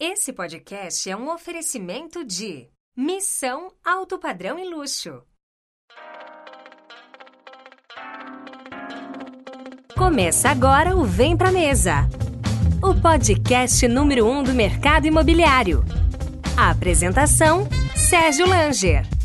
Esse podcast é um oferecimento de Missão Alto Padrão e Luxo. Começa agora o Vem Pra Mesa, o podcast número um do mercado imobiliário. A apresentação: Sérgio Langer.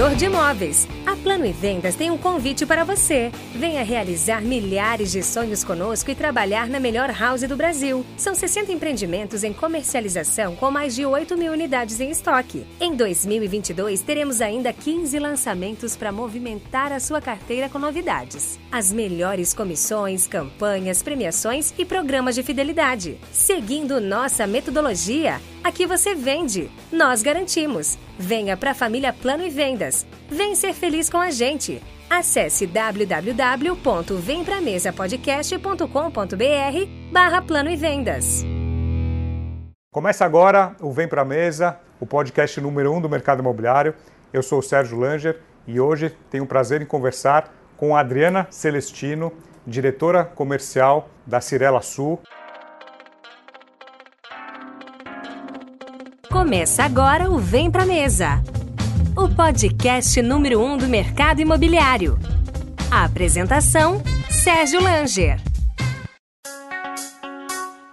Corretor de imóveis. A Plano e Vendas tem um convite para você. Venha realizar milhares de sonhos conosco e trabalhar na melhor house do Brasil. São 60 empreendimentos em comercialização com mais de 8 mil unidades em estoque. Em 2022, teremos ainda 15 lançamentos para movimentar a sua carteira com novidades. As melhores comissões, campanhas, premiações e programas de fidelidade. Seguindo nossa metodologia, aqui você vende, nós garantimos. Venha para a família Plano e Vendas. Vem ser feliz com a gente. Acesse www.vempramesapodcast.com.br barra Plano e Vendas. Começa agora o Vem Pra Mesa, o podcast número um do mercado imobiliário. Eu sou o Sérgio Langer e hoje tenho o prazer em conversar com a Adriana Celestino, diretora comercial da Cirela Sul. Começa agora o Vem Pra Mesa, o podcast número um do mercado imobiliário. A apresentação: Sérgio Langer.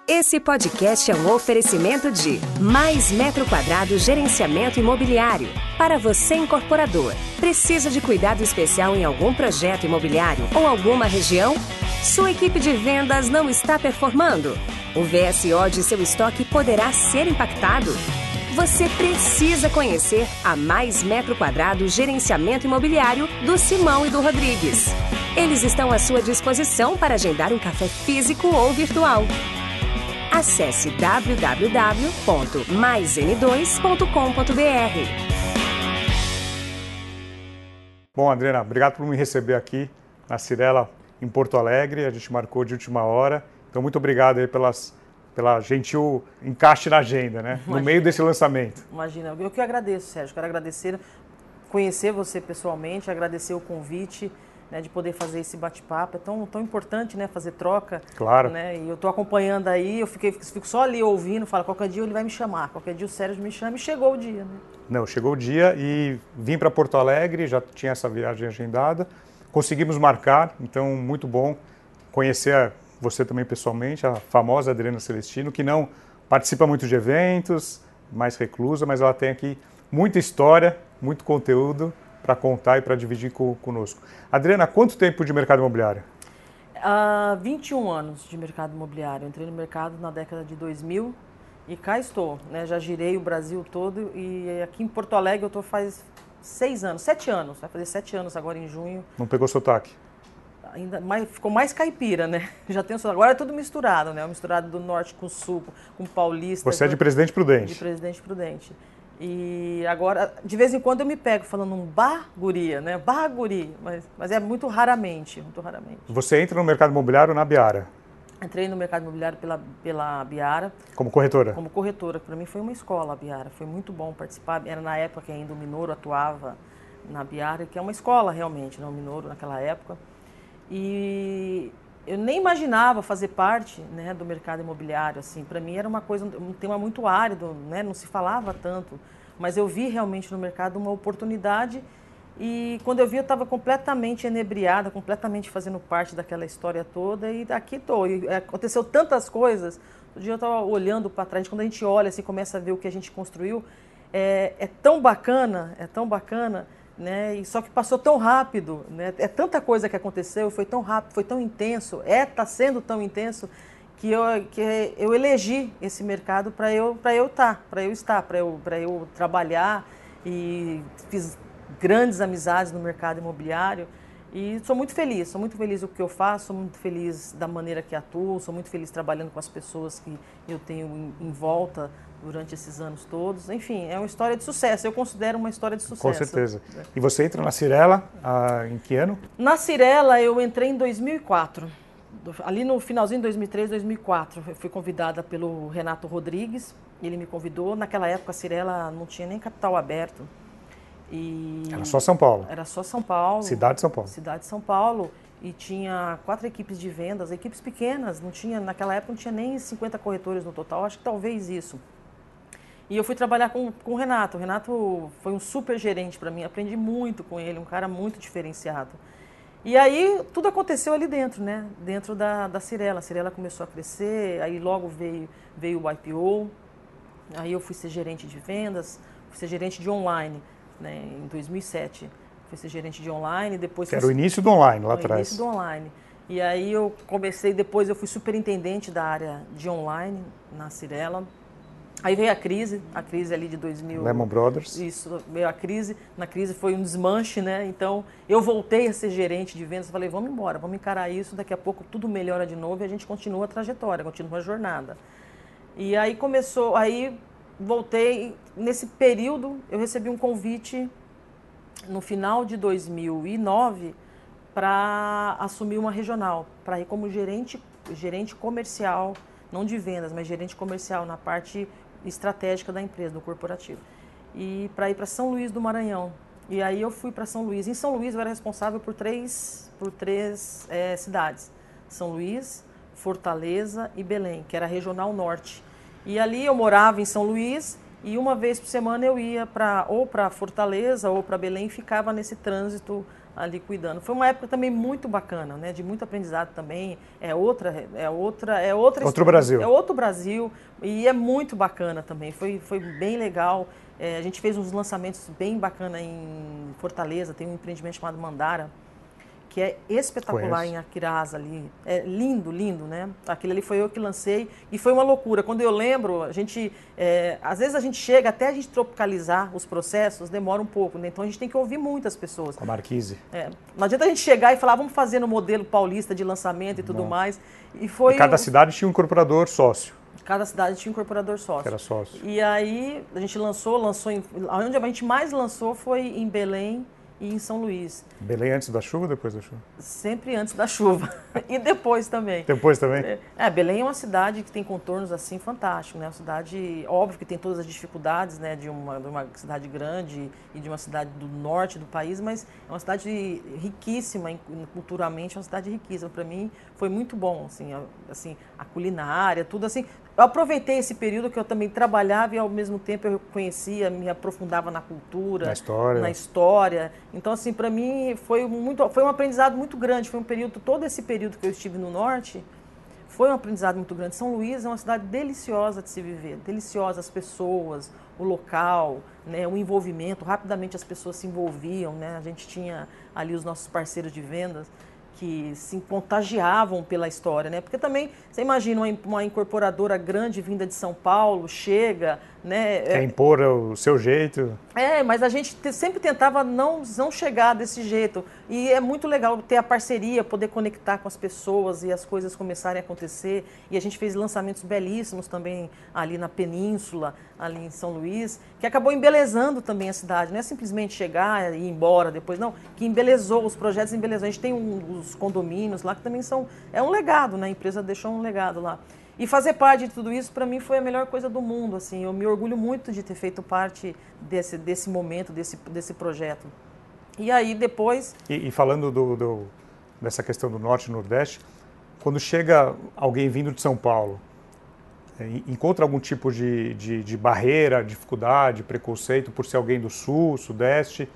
Esse podcast é um oferecimento de Mais Metro Quadrado Gerenciamento Imobiliário. Para você, incorporador, precisa de cuidado especial em algum projeto imobiliário ou alguma região? Sua equipe de vendas não está performando? O VSO de seu estoque poderá ser impactado? Você precisa conhecer a Mais Metro Quadrado Gerenciamento Imobiliário do Simão e do Rodrigues. Eles estão à sua disposição para agendar um café físico ou virtual. Acesse www.maisn2.com.br. Bom, Adriana, obrigado por me receber aqui na Cirela, em Porto Alegre. A gente marcou de última hora. Então, muito obrigado aí pelas, pela gentil encaixe na agenda, né? Imagina, no meio desse lançamento. Imagina, eu que agradeço, Sérgio. Quero agradecer, conhecer você pessoalmente, agradecer o convite. Né, de poder fazer esse bate-papo. É tão, tão importante né, fazer troca. Claro. Né, e eu estou acompanhando aí, eu fiquei, fico só ali ouvindo, falo, qualquer dia ele vai me chamar, qualquer dia o Sérgio me chama e chegou o dia. Né? Não, chegou o dia e vim para Porto Alegre, já tinha essa viagem agendada. Conseguimos marcar, então muito bom conhecer você também pessoalmente, a famosa Adriana Celestino, que não participa muito de eventos, mais reclusa, mas ela tem aqui muita história, muito conteúdo para contar e para dividir com, conosco. Adriana, quanto tempo de mercado imobiliário? Uh, 21 anos de mercado imobiliário. Entrei no mercado na década de 2000 e cá estou. Né? Já girei o Brasil todo e aqui em Porto Alegre eu estou faz seis anos, sete anos. Vai fazer sete anos agora em junho. Não pegou sotaque? Ainda mais, ficou mais caipira, né? Já tem agora é tudo misturado, né? Misturado do norte com o sul, com o paulista. Você é de Presidente Prudente. De Presidente Prudente. E agora, de vez em quando eu me pego falando um barguria, né? Barguri, mas, mas é muito raramente, muito raramente. Você entra no mercado imobiliário na Biara? Entrei no mercado imobiliário pela, pela Biara. Como corretora? Como corretora. Para mim foi uma escola a Biara. Foi muito bom participar. Era na época que ainda o Minoro atuava na Biara, que é uma escola realmente, não né? o Minoro naquela época. E eu nem imaginava fazer parte né, do mercado imobiliário. Assim, para mim era uma coisa, um tema muito árido, né, não se falava tanto. Mas eu vi realmente no mercado uma oportunidade e quando eu vi eu estava completamente enebriada, completamente fazendo parte daquela história toda e aqui estou. E aconteceu tantas coisas. Um dia eu estava olhando para trás, quando a gente olha assim, começa a ver o que a gente construiu, é, é tão bacana, é tão bacana né? E só que passou tão rápido, né? É tanta coisa que aconteceu, foi tão rápido, foi tão intenso, é está sendo tão intenso que eu que eu elegi esse mercado para eu para eu estar, tá, para eu estar, para eu para eu trabalhar e fiz grandes amizades no mercado imobiliário e sou muito feliz, sou muito feliz do que eu faço, sou muito feliz da maneira que atuo, sou muito feliz trabalhando com as pessoas que eu tenho em, em volta durante esses anos todos. Enfim, é uma história de sucesso. Eu considero uma história de sucesso. Com certeza. E você entra na Cirela ah, em que ano? Na Cirela eu entrei em 2004. Ali no finalzinho de 2003, 2004, eu fui convidada pelo Renato Rodrigues. Ele me convidou. Naquela época a Cirela não tinha nem capital aberto. E era só São Paulo. Era só São Paulo. Cidade de São Paulo. Cidade de São Paulo. e tinha quatro equipes de vendas, equipes pequenas, não tinha naquela época não tinha nem 50 corretores no total, acho que talvez isso. E eu fui trabalhar com, com o Renato. O Renato foi um super gerente para mim, aprendi muito com ele, um cara muito diferenciado. E aí tudo aconteceu ali dentro, né? Dentro da, da Cirela. A Cirela começou a crescer, aí logo veio, veio o IPO, aí eu fui ser gerente de vendas, fui ser gerente de online né, em 2007. Fui ser gerente de online, depois... Que era o início do online, lá atrás. Início do online. E aí eu comecei, depois eu fui superintendente da área de online na Cirela. Aí veio a crise, a crise ali de 2000. Lehman Brothers. Isso, veio a crise. Na crise foi um desmanche, né? Então eu voltei a ser gerente de vendas. Falei, vamos embora, vamos encarar isso. Daqui a pouco tudo melhora de novo e a gente continua a trajetória, continua a jornada. E aí começou, aí voltei. Nesse período eu recebi um convite no final de 2009 para assumir uma regional, para ir como gerente, gerente comercial, não de vendas, mas gerente comercial na parte estratégica da empresa, do corporativo. E para ir para São Luís do Maranhão. E aí eu fui para São Luís. Em São Luís eu era responsável por três, por três é, cidades: São Luís, Fortaleza e Belém, que era a regional norte. E ali eu morava em São Luís e uma vez por semana eu ia para ou para Fortaleza ou para Belém e ficava nesse trânsito ali cuidando. Foi uma época também muito bacana, né? De muito aprendizado também. É outra, é outra, é outra. Outro Brasil. É outro Brasil e é muito bacana também. Foi, foi bem legal. É, a gente fez uns lançamentos bem bacana em Fortaleza. Tem um empreendimento chamado Mandara que é espetacular Conheço. em Akirasa ali. É lindo, lindo, né? Aquilo ali foi eu que lancei e foi uma loucura. Quando eu lembro, a gente, é, às vezes a gente chega até a gente tropicalizar os processos, demora um pouco, né? Então a gente tem que ouvir muitas pessoas. Com a Marquise. É, não adianta a gente chegar e falar, vamos fazer no modelo paulista de lançamento e tudo mais. E foi. E cada cidade tinha um incorporador sócio. Cada cidade tinha um incorporador sócio. Que era sócio. E aí a gente lançou, lançou em, onde a gente mais lançou foi em Belém e em São Luís. Belém antes da chuva ou depois da chuva? Sempre antes da chuva. e depois também. Depois também? É, é, Belém é uma cidade que tem contornos assim fantásticos, né? Uma cidade, óbvio que tem todas as dificuldades, né? De uma, de uma cidade grande e de uma cidade do norte do país, mas é uma cidade riquíssima culturalmente, é uma cidade riquíssima. Para mim foi muito bom, assim, a, assim, a culinária, tudo assim. Eu aproveitei esse período que eu também trabalhava e ao mesmo tempo eu conhecia, me aprofundava na cultura, na história. Na história. Então assim, para mim foi muito, foi um aprendizado muito grande. Foi um período, todo esse período que eu estive no norte, foi um aprendizado muito grande. São Luís é uma cidade deliciosa de se viver, deliciosa as pessoas, o local, né, o envolvimento. Rapidamente as pessoas se envolviam, né? A gente tinha ali os nossos parceiros de vendas que se contagiavam pela história, né? Porque também, você imagina uma, uma incorporadora grande vinda de São Paulo, chega, né? Quer impor o seu jeito. É, mas a gente sempre tentava não, não chegar desse jeito. E é muito legal ter a parceria, poder conectar com as pessoas e as coisas começarem a acontecer. E a gente fez lançamentos belíssimos também ali na Península, ali em São Luís, que acabou embelezando também a cidade. Não é simplesmente chegar e ir embora depois, não. Que embelezou, os projetos embelezou. A gente tem um, os condomínios lá que também são... É um legado, né? A empresa deixou um legado lá. E fazer parte de tudo isso, para mim, foi a melhor coisa do mundo. Assim, eu me orgulho muito de ter feito parte desse, desse momento, desse, desse projeto. E aí, depois... E, e falando do, do, dessa questão do Norte e Nordeste, quando chega alguém vindo de São Paulo, é, encontra algum tipo de, de, de barreira, dificuldade, preconceito por ser alguém do Sul, Sudeste...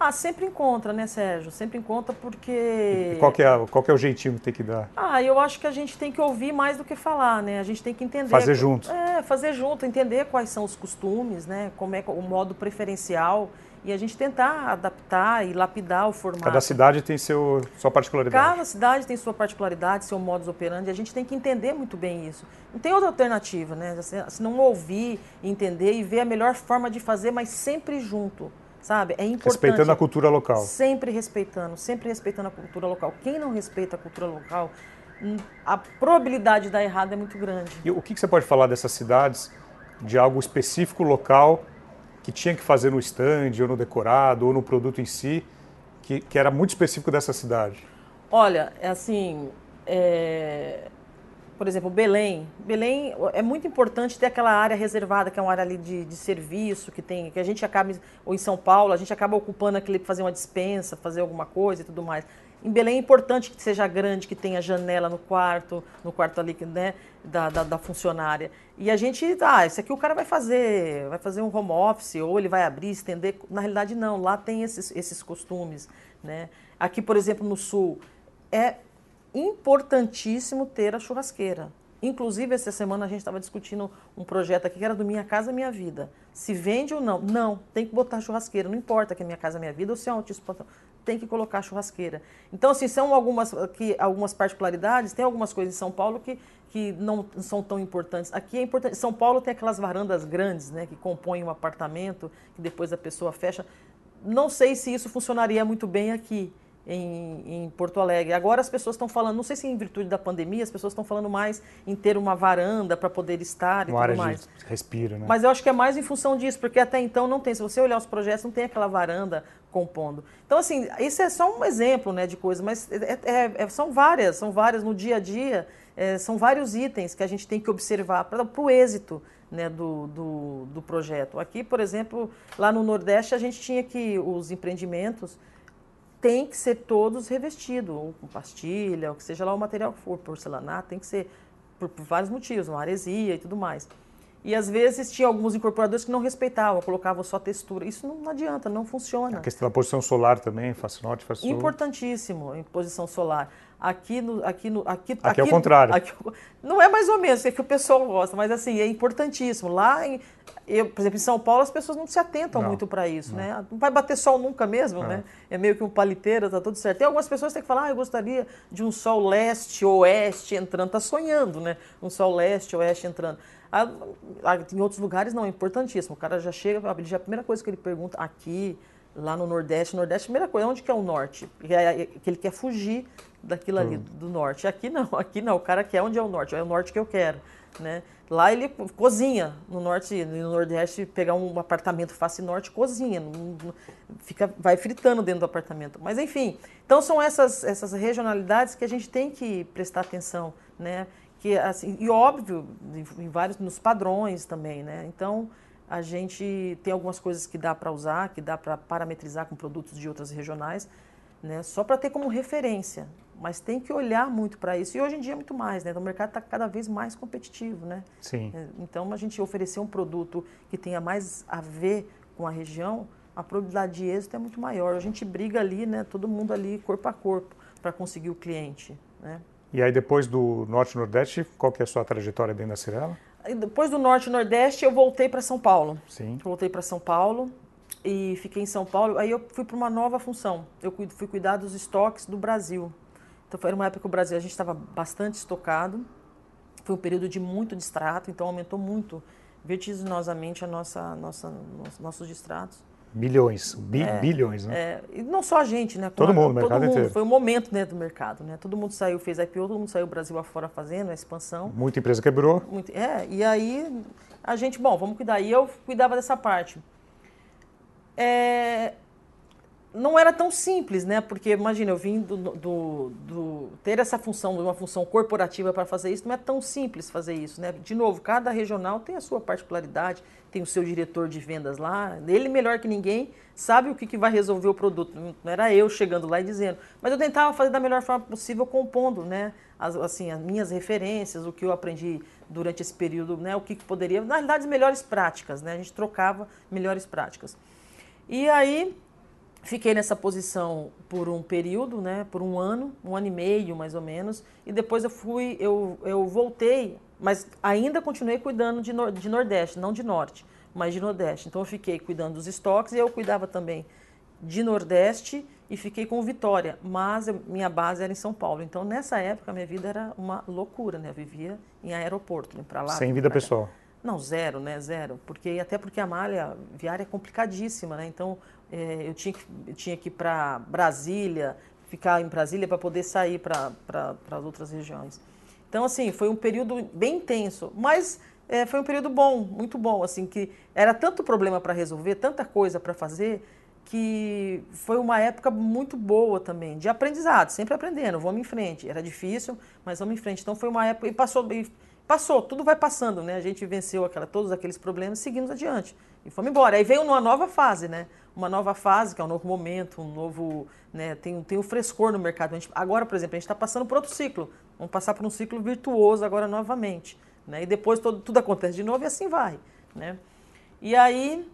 Ah, sempre encontra, né, Sérgio? Sempre encontra porque. E qual, que é, qual que é o jeitinho que tem que dar? Ah, eu acho que a gente tem que ouvir mais do que falar, né? A gente tem que entender. Fazer junto. É, fazer junto, entender quais são os costumes, né? Como é o modo preferencial. E a gente tentar adaptar e lapidar o formato. Cada cidade tem seu, sua particularidade. Cada cidade tem sua particularidade, seu modus operandi. E a gente tem que entender muito bem isso. Não tem outra alternativa, né? Se não ouvir, entender e ver a melhor forma de fazer, mas sempre junto sabe? É importante. Respeitando a cultura local. Sempre respeitando, sempre respeitando a cultura local. Quem não respeita a cultura local, hum, a probabilidade de dar errado é muito grande. E o que você pode falar dessas cidades, de algo específico local que tinha que fazer no stand, ou no decorado, ou no produto em si, que, que era muito específico dessa cidade? Olha, é assim, é, por exemplo, Belém. Belém é muito importante ter aquela área reservada, que é uma área ali de, de serviço, que tem, que a gente acaba, ou em São Paulo, a gente acaba ocupando aquele para fazer uma dispensa, fazer alguma coisa e tudo mais. Em Belém é importante que seja grande, que tenha janela no quarto, no quarto ali né, da, da, da, funcionária. E a gente, ah, isso aqui o cara vai fazer, vai fazer um home office, ou ele vai abrir, estender. Na realidade, não, lá tem esses, esses costumes. Né? Aqui, por exemplo, no sul, é importantíssimo ter a churrasqueira. Inclusive, essa semana a gente estava discutindo um projeto aqui que era do Minha Casa Minha Vida. Se vende ou não? Não, tem que botar churrasqueira. Não importa que é Minha Casa Minha Vida ou se é um autismo tem que colocar churrasqueira. Então, assim, são algumas, aqui, algumas particularidades. Tem algumas coisas em São Paulo que, que não são tão importantes. Aqui é importante. São Paulo tem aquelas varandas grandes, né, que compõem um apartamento, que depois a pessoa fecha. Não sei se isso funcionaria muito bem aqui em, em, Porto Alegre. Agora as pessoas estão falando, não sei se em virtude da pandemia, as pessoas estão falando mais em ter uma varanda para poder estar e uma tudo mais. De respiro, né? Mas eu acho que é mais em função disso, porque até então não tem. Se você olhar os projetos, não tem aquela varanda compondo. Então, assim, isso é só um exemplo né, de coisa, mas é, é, é, são várias, são várias no dia a dia, é, são vários itens que a gente tem que observar para o êxito né, do, do, do projeto. Aqui, por exemplo, lá no Nordeste, a gente tinha que os empreendimentos tem que ser todos revestidos, ou com pastilha, ou que seja lá o material que for, porcelanato, tem que ser por, por vários motivos, uma aresia e tudo mais. E às vezes tinha alguns incorporadores que não respeitavam, colocavam só textura. Isso não, não adianta, não funciona. A questão da posição solar também, faz sul. Importantíssimo, em posição solar. Aqui no. Aqui, no, aqui, aqui, aqui é o contrário. Aqui, não é mais ou menos, é que o pessoal gosta, mas assim, é importantíssimo. Lá, em, eu, por exemplo, em São Paulo, as pessoas não se atentam não, muito para isso, não. né? Não vai bater sol nunca mesmo, é. né? É meio que um paliteiro, tá tudo certo. Tem algumas pessoas que têm que falar, ah, eu gostaria de um sol leste-oeste entrando. Tá sonhando, né? Um sol leste-oeste entrando. Em outros lugares não, é importantíssimo. O cara já chega, já, a primeira coisa que ele pergunta aqui, lá no Nordeste, Nordeste, a primeira coisa, onde que é o Norte? Que é, ele quer fugir daquilo ali, do Norte. Aqui não, aqui não, o cara quer onde é o Norte, é o Norte que eu quero, né? Lá ele cozinha, no Norte, no Nordeste, pegar um apartamento face norte, cozinha, fica, vai fritando dentro do apartamento. Mas enfim, então são essas, essas regionalidades que a gente tem que prestar atenção, né? Que, assim, e óbvio, em vários, nos padrões também, né? Então, a gente tem algumas coisas que dá para usar, que dá para parametrizar com produtos de outras regionais, né? Só para ter como referência, mas tem que olhar muito para isso. E hoje em dia é muito mais, né? O mercado está cada vez mais competitivo, né? Sim. É, então, a gente oferecer um produto que tenha mais a ver com a região, a probabilidade de êxito é muito maior. A gente briga ali, né? Todo mundo ali, corpo a corpo, para conseguir o cliente, né? E aí, depois do Norte e Nordeste, qual que é a sua trajetória dentro da Cirela? Depois do Norte e Nordeste, eu voltei para São Paulo. Sim. Voltei para São Paulo e fiquei em São Paulo. Aí eu fui para uma nova função. Eu fui cuidar dos estoques do Brasil. Então, foi uma época que o Brasil, a gente estava bastante estocado. Foi um período de muito distrato, então aumentou muito, vertiginosamente, a nossa, nossa, nossos distratos. Bilhões, bi é, bilhões, né? É, e não só a gente, né? Todo mundo, o mercado mundo, inteiro. Foi um momento dentro do mercado, né? Todo mundo saiu, fez IPO, todo mundo saiu Brasil afora fazendo a expansão. Muita empresa quebrou. Muito, é, e aí a gente, bom, vamos cuidar. E eu cuidava dessa parte. É, não era tão simples, né? Porque imagina, eu vim do, do, do ter essa função, uma função corporativa para fazer isso, não é tão simples fazer isso, né? De novo, cada regional tem a sua particularidade, tem o seu diretor de vendas lá, ele melhor que ninguém sabe o que, que vai resolver o produto. Não era eu chegando lá e dizendo, mas eu tentava fazer da melhor forma possível, compondo, né? As, assim, as minhas referências, o que eu aprendi durante esse período, né? O que, que poderia, na realidade, melhores práticas, né? A gente trocava melhores práticas. E aí Fiquei nessa posição por um período, né, por um ano, um ano e meio mais ou menos, e depois eu fui, eu, eu voltei, mas ainda continuei cuidando de, de Nordeste, não de Norte, mas de Nordeste. Então eu fiquei cuidando dos estoques e eu cuidava também de Nordeste e fiquei com Vitória, mas eu, minha base era em São Paulo. Então nessa época minha vida era uma loucura, né? Eu vivia em aeroporto, para lá. Sem vida pessoal. Não, zero, né? Zero. Porque, até porque a malha viária é complicadíssima, né? Então, é, eu tinha que, tinha que ir para Brasília, ficar em Brasília para poder sair para as outras regiões. Então, assim, foi um período bem intenso, mas é, foi um período bom, muito bom, assim, que era tanto problema para resolver, tanta coisa para fazer, que foi uma época muito boa também, de aprendizado, sempre aprendendo, vamos em frente. Era difícil, mas vamos em frente. Então, foi uma época, e passou, passou, tudo vai passando, né? A gente venceu aquela, todos aqueles problemas, seguimos adiante e fomos embora. Aí veio uma nova fase, né? Uma nova fase, que é um novo momento, um novo, né? Tem, tem um frescor no mercado. Gente, agora, por exemplo, a gente está passando por outro ciclo. Vamos passar por um ciclo virtuoso agora novamente, né? E depois todo, tudo acontece de novo e assim vai, né? E aí,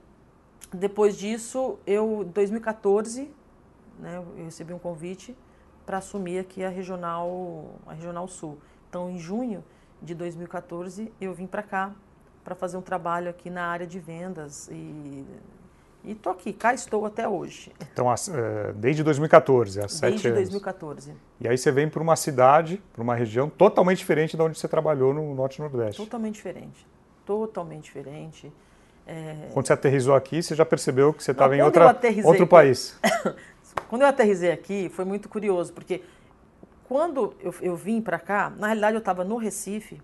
depois disso, eu, em 2014, né? Eu recebi um convite para assumir aqui a regional, a regional Sul. Então, em junho de 2014, eu vim para cá para fazer um trabalho aqui na área de vendas e e tô aqui, cá estou até hoje. Então, é, desde 2014, há sete Desde 2014. E aí você vem para uma cidade, para uma região totalmente diferente da onde você trabalhou no Norte e Nordeste. Totalmente diferente. Totalmente diferente. É... Quando você aterrizou aqui, você já percebeu que você estava em outra, outro país. quando eu aterrisei aqui, foi muito curioso, porque quando eu, eu vim para cá, na realidade eu estava no Recife,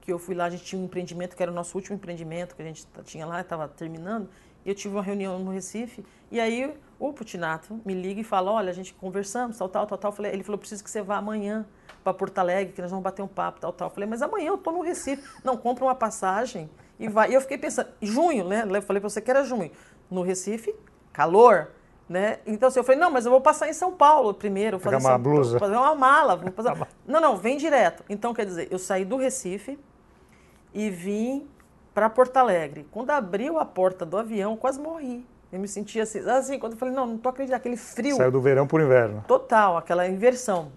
que eu fui lá, a gente tinha um empreendimento, que era o nosso último empreendimento que a gente tinha lá, estava terminando, eu tive uma reunião no Recife, e aí o Putinato me liga e fala, olha, a gente conversamos, tal, tal, tal, tal. Falei, ele falou, preciso que você vá amanhã para Porto Alegre, que nós vamos bater um papo, tal, tal. Falei, mas amanhã eu estou no Recife. Não, compra uma passagem e vai. E eu fiquei pensando, junho, né? Eu falei para você que era junho. No Recife, calor, né? Então, assim, eu falei, não, mas eu vou passar em São Paulo primeiro. Fazer uma blusa. Fazer uma mala. Vou fazer... não, não, vem direto. Então, quer dizer, eu saí do Recife e vim para Porto Alegre. Quando abriu a porta do avião, quase morri. Eu me sentia assim, assim, quando eu falei, não, não tô acreditando, aquele frio. Saiu do verão para o inverno. Total, aquela inversão.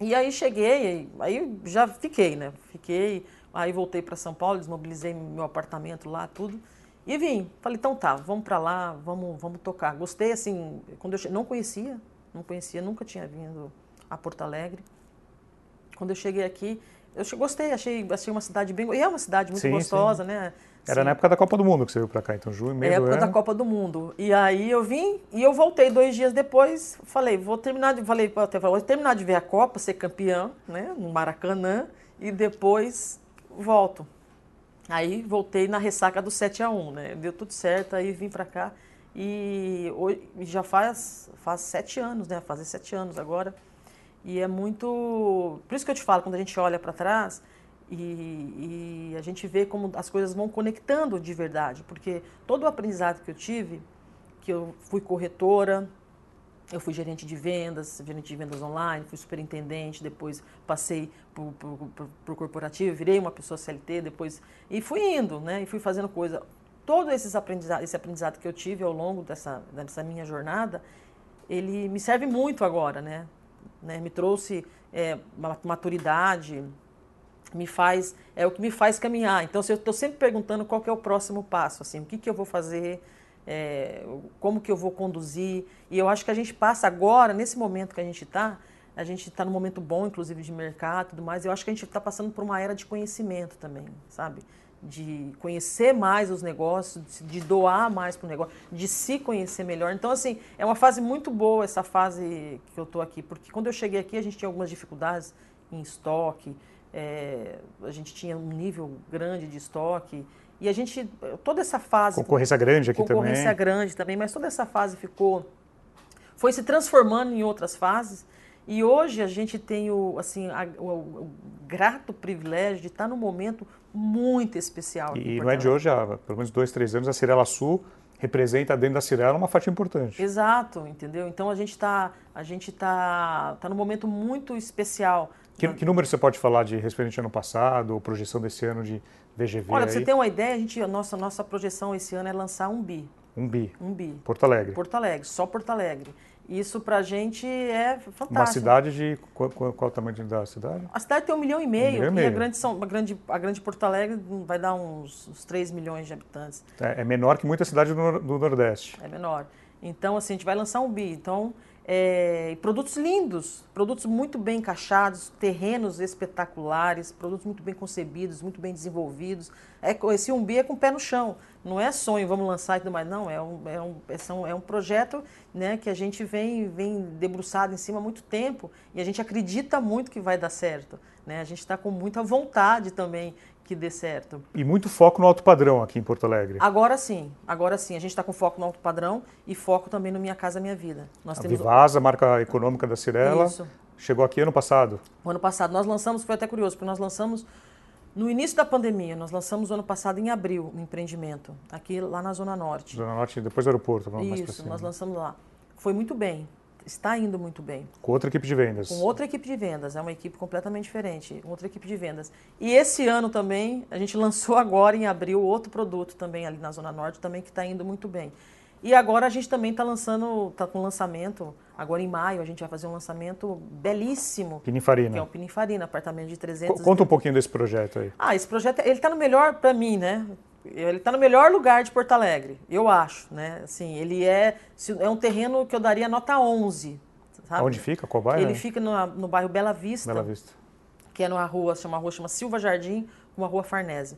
E aí cheguei, aí já fiquei, né? Fiquei, aí voltei para São Paulo, desmobilizei meu apartamento lá, tudo. E vim, falei, então tá, vamos para lá, vamos, vamos tocar. Gostei, assim, quando eu cheguei, não conhecia, não conhecia, nunca tinha vindo a Porto Alegre. Quando eu cheguei aqui, eu gostei, achei, achei uma cidade bem. E é uma cidade muito sim, gostosa, sim. né? Era sim. na época da Copa do Mundo que você veio para cá, então junho, meio é época da Copa do Mundo. E aí eu vim e eu voltei dois dias depois, falei, vou terminar de, falei, até vou terminar de ver a Copa, ser campeão, né, no Maracanã, e depois volto. Aí voltei na ressaca do 7 a 1 né? Deu tudo certo, aí vim para cá. E hoje, já faz, faz sete anos, né? Fazer sete anos agora. E é muito. Por isso que eu te falo, quando a gente olha para trás e, e, a gente vê como as coisas vão conectando de verdade. Porque todo o aprendizado que eu tive, que eu fui corretora, eu fui gerente de vendas, gerente de vendas online, fui superintendente, depois passei para o corporativo, virei uma pessoa CLT, depois. E fui indo, né? E fui fazendo coisa. Todo esses aprendizado, esse aprendizado que eu tive ao longo dessa, dessa minha jornada, ele me serve muito agora, né? Né? Me trouxe é, maturidade, me faz é o que me faz caminhar. Então, eu estou sempre perguntando qual é o próximo passo, assim, o que, que eu vou fazer é, como que eu vou conduzir. E eu acho que a gente passa agora, nesse momento que a gente está, a gente está num momento bom, inclusive, de mercado e tudo mais, eu acho que a gente está passando por uma era de conhecimento também, sabe? De conhecer mais os negócios, de doar mais para o negócio, de se conhecer melhor. Então, assim, é uma fase muito boa essa fase que eu estou aqui, porque quando eu cheguei aqui a gente tinha algumas dificuldades em estoque, é, a gente tinha um nível grande de estoque, e a gente, toda essa fase. Concorrência grande aqui concorrência também. Concorrência grande também, mas toda essa fase ficou. Foi se transformando em outras fases. E hoje a gente tem o, assim, a, o, o, grato privilégio de estar num momento muito especial. E não é de hoje, há pelo menos dois, três anos, a Cirela Sul representa dentro da Cirela uma fatia importante. Exato, entendeu? Então a gente está a gente tá, tá num momento muito especial. Que, que número você pode falar de referente ao ano passado, ou projeção desse ano de VGV? Olha, para você ter uma ideia, a, gente, a nossa, nossa projeção esse ano é lançar um bi. Um bi. Um bi. Porto Alegre. Porto Alegre, só Porto Alegre. Isso para a gente é fantástico. Uma cidade de. Qual, qual, qual, o tamanho da cidade? A cidade tem um milhão e meio. Um milhão e, meio. a, grande São, a, grande, a grande Porto Alegre vai dar uns, uns 3 milhões de habitantes. É, é menor que muita cidade do, do Nordeste. É menor. Então, assim, a gente vai lançar um bi. Então, é, produtos lindos, produtos muito bem encaixados, terrenos espetaculares, produtos muito bem concebidos, muito bem desenvolvidos. É, esse Umbi é com o pé no chão, não é sonho, vamos lançar e tudo mais, não, é um, é um, é, é um projeto né, que a gente vem, vem debruçado em cima há muito tempo e a gente acredita muito que vai dar certo. Né? A gente está com muita vontade também que dê certo. E muito foco no alto padrão aqui em Porto Alegre. Agora sim, agora sim. A gente está com foco no alto padrão e foco também no Minha Casa Minha Vida. Nós a temos... Vivasa, marca econômica da Cirela, Isso. chegou aqui ano passado. O ano passado. Nós lançamos, foi até curioso, porque nós lançamos No início da pandemia, nós lançamos o ano passado em abril um empreendimento, aqui lá na Zona Norte. Zona Norte, depois do aeroporto, vamos mais Isso, nós lançamos lá. Foi muito bem, está indo muito bem. Com outra equipe de vendas. Com outra equipe de vendas, é uma equipe completamente diferente, outra equipe de vendas. E esse ano também, a gente lançou agora em abril outro produto também ali na Zona Norte, também que está indo muito bem. E agora a gente também está lançando, está com lançamento, agora em maio a gente vai fazer um lançamento belíssimo. Pininfarina. Que é o Pininfarina, apartamento de 300... Conta um pouquinho desse projeto aí. Ah, esse projeto, ele está no melhor, para mim, né? Ele está no melhor lugar de Porto Alegre, eu acho, né? Assim, ele é, é um terreno que eu daria nota 11, sabe? Onde fica? Bairro? Ele fica no, no bairro Bela Vista. Bela Vista. Que é numa rua, chama, uma rua chama Silva Jardim, uma rua Farnese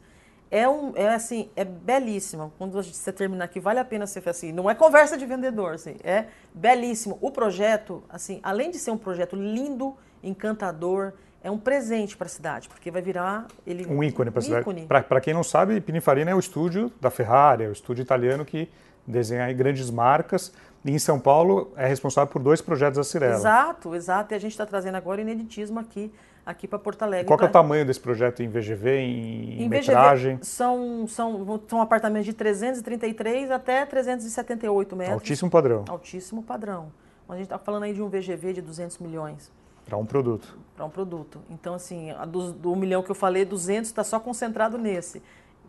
é um é assim é belíssimo quando você terminar aqui vale a pena você assim não é conversa de vendedor assim é belíssimo o projeto assim além de ser um projeto lindo encantador é um presente para a cidade porque vai virar ele um ícone para a cidade para quem não sabe Pininfarina é o estúdio da Ferrari é o estúdio italiano que desenha grandes marcas e em São Paulo é responsável por dois projetos da Cirela exato exato e a gente está trazendo agora ineditismo aqui aqui para Porto Alegre. Qual é o tamanho desse projeto em VGV, em, em metragem? VGV são, são, são apartamentos de 333 até 378 metros. Altíssimo padrão. Altíssimo padrão. A gente está falando aí de um VGV de 200 milhões. Para um produto. Para um produto. Então, assim, do, do milhão que eu falei, 200 está só concentrado nesse.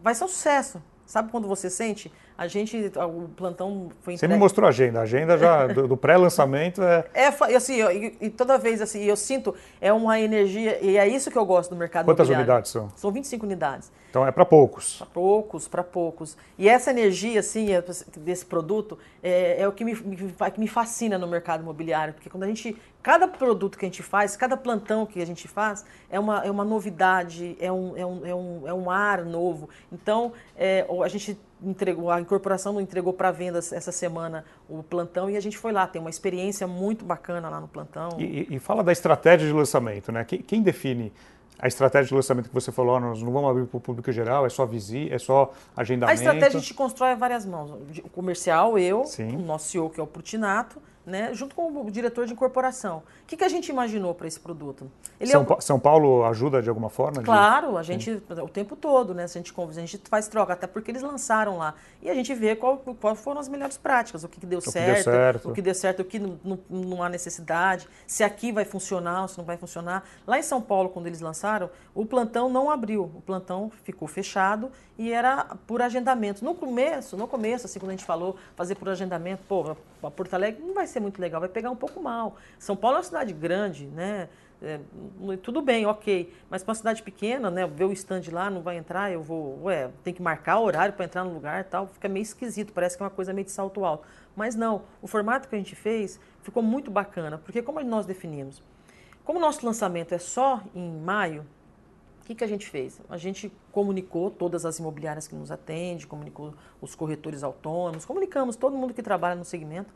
Vai ser um sucesso. Sabe quando você sente? A gente, o plantão foi entregue... Você me mostrou a agenda. A agenda já do, do pré-lançamento é... É, assim, e, e, toda vez assim, eu sinto, é uma energia, e é isso que eu gosto do mercado Quantas unidades são? São 25 unidades. Então é para poucos. Para poucos, para poucos. E essa energia, assim, é, desse produto é, é o que me, que me fascina no mercado imobiliário, porque quando a gente, cada produto que a gente faz, cada plantão que a gente faz, é uma, é uma novidade, é um, é um, é um, é um ar novo. Então, é, a gente entregou, a incorporação não entregou para vendas essa semana o plantão e a gente foi lá, tem uma experiência muito bacana lá no plantão. E, e fala da estratégia de lançamento, né? Quem, quem, define a estratégia de lançamento que você falou, nós não vamos abrir para o público geral, é só visi, é só agendamento? A estratégia a gente constrói a várias mãos. O comercial, eu, Sim. o nosso CEO, que é o Purtinato, né, junto com o diretor de incorporação. O que, que a gente imaginou para esse produto? São, é um... São, Paulo ajuda de alguma forma? Claro, a gente Sim. o tempo todo, né? A gente, a gente faz troca, até porque eles lançaram lá. E a gente vê qual, qual foram as melhores práticas, o que, que, deu, o certo, que deu certo, o que deu certo, o que não, não, não, há necessidade, se aqui vai funcionar ou se não vai funcionar. Lá em São Paulo, quando eles lançaram, o plantão não abriu, o plantão ficou fechado e era por agendamento. No começo, no começo, assim, quando a gente falou fazer por agendamento, pô, Porto Alegre não vai ser muito legal, vai pegar um pouco mal. São Paulo é uma cidade grande, né? É, tudo bem, ok, mas para uma cidade pequena, né, ver o stand lá, não vai entrar, eu vou, ué, tem que marcar horário para entrar no lugar tal, fica meio esquisito, parece que é uma coisa meio de salto alto. Mas não, o formato que a gente fez ficou muito bacana, porque como nós definimos? Como o nosso lançamento é só em maio, que, que a gente fez? A gente comunicou todas as imobiliárias que nos atendem, comunicou os corretores autônomos, comunicamos todo mundo que trabalha no segmento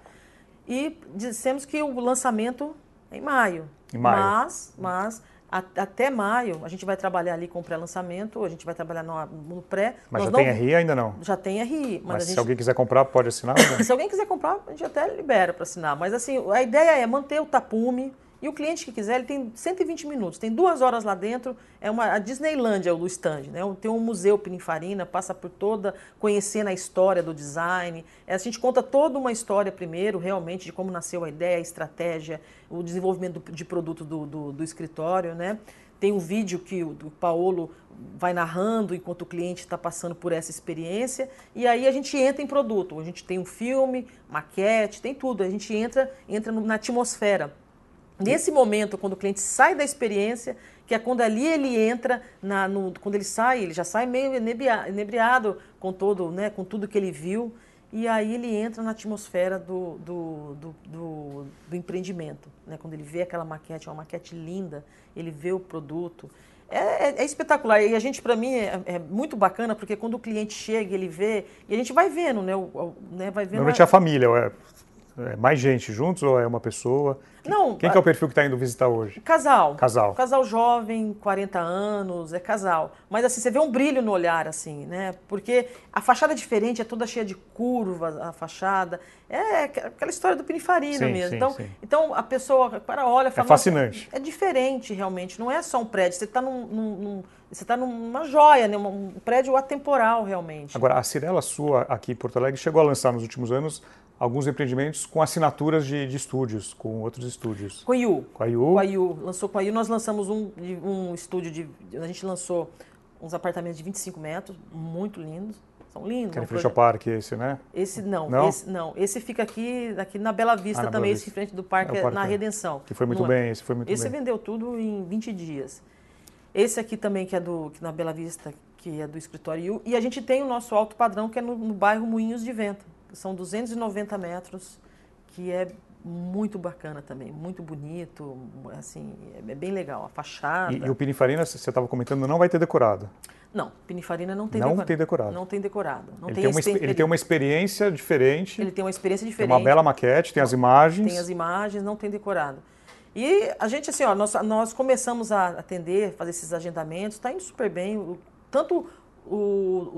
e dissemos que o lançamento é em maio. Em maio. Mas, mas a, até maio a gente vai trabalhar ali com o pré-lançamento, a gente vai trabalhar no, no pré. Mas já não, tem RI ainda não? Já tem RI. Mas, mas gente, se alguém quiser comprar, pode assinar? se alguém quiser comprar, a gente até libera para assinar. Mas assim, a ideia é manter o tapume, e o cliente que quiser, ele tem 120 minutos, tem duas horas lá dentro, é uma a Disneylândia o stand, né? Tem um museu Pininfarina, passa por toda, conhecendo a história do design. É, a gente conta toda uma história primeiro, realmente, de como nasceu a ideia, a estratégia, o desenvolvimento de produto do, do, do escritório, né? Tem um vídeo que o, o Paolo vai narrando enquanto o cliente está passando por essa experiência e aí a gente entra em produto. A gente tem um filme, maquete, tem tudo. A gente entra, entra na atmosfera. Nesse momento, quando o cliente sai da experiência, que é quando ali ele entra, na, no, quando ele sai, ele já sai meio inebriado com, todo, né, com tudo que ele viu, e aí ele entra na atmosfera do, do, do, do, do empreendimento. Né? Quando ele vê aquela maquete, é uma maquete linda, ele vê o produto. É, é, é espetacular. E a gente, para mim, é, é, muito bacana, porque quando o cliente chega, ele vê, e a gente vai vendo, né? O, o, né vai vendo Normalmente a, a família, é, mais gente juntos ou é uma pessoa? Não. Quem que é o perfil que está indo visitar hoje? Casal. Casal. Casal jovem, 40 anos, é casal. Mas assim, você vê um brilho no olhar, assim, né? Porque a fachada é diferente, é toda cheia de curvas, a fachada. É aquela história do Pininfarina Sim, mesmo. sim, então, sim. então a pessoa para olha e fala. É fascinante. "Nossa, É diferente, realmente. Não é só um prédio. Você está num, num- você tá numa joia, né? um prédio atemporal, realmente. Agora, a Cirela sua aqui em Porto Alegre chegou a lançar nos últimos anos alguns empreendimentos com assinaturas de, de estúdios, com outros estúdios. Com a Yu. Com a Yu, Com a Yu. Lançou com a Yu. Nós lançamos um, um estúdio de. A gente lançou uns apartamentos de 25 metros, muito lindos. São lindos. que era um frente ao parque esse, né? Esse não, Não? esse não. Esse fica aqui, aqui na Bela Vista Ah, na também, Bela esse Vista. em frente do parque, É o parque, na é. Redenção. Que foi muito Não é? bem, esse foi muito Esse bem. vendeu tudo em 20 dias. Esse aqui também, que é do que na Bela Vista, que é do escritório Yu. E a gente tem o nosso alto padrão, que é no, no bairro Moinhos de Vento. São 290 metros, que é muito bacana também, muito bonito, assim, é bem legal. A fachada. E, e o Pininfarina, você estava comentando, não vai ter decorado. Não, Pininfarina não tem Não decorado. tem decorado. Não tem decorado. Não Ele tem, tem, uma, ele tem uma experiência diferente, Ele tem uma experiência tem diferente. uma bela maquete, tem as imagens. Tem as imagens, não tem decorado. E a gente, assim, ó, nós, nós começamos a atender, fazer esses agendamentos, está indo super bem. O- tanto o,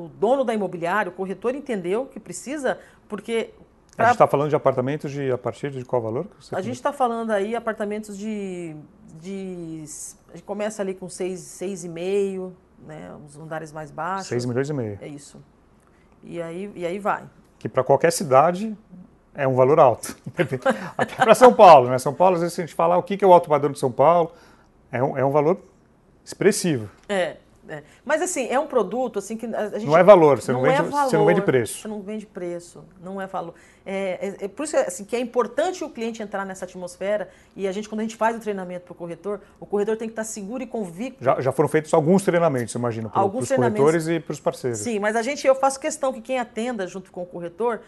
o dono da imobiliária, o corretor, entendeu que precisa, porque A pra- gente está falando de apartamentos de a partir de qual valor? a gente está falando aí apartamentos de, de. A gente começa ali com seis, seis e meio, né? Os andares mais baixos. 6 milhões e meio. É isso. E aí, e aí vai. Que para qualquer cidade é um valor alto. Até para São Paulo, né? São Paulo, às vezes a gente fala ah, o que que é o alto padrão de São Paulo, é um, é um valor expressivo. É, é. Mas assim, é um produto assim que a gente Não é valor, você não, não vende, é valor, você não vende preço. Você não vende preço, não é valor. É, é- é por isso assim, que é importante o cliente entrar nessa atmosfera e a gente, quando a gente faz o treinamento para o corretor, o corretor tem que estar seguro e convicto. Já, já foram feitos alguns treinamentos, imagino, para os corretores e para os parceiros. Sim, mas a gente, eu faço questão que quem atenda junto com o corretor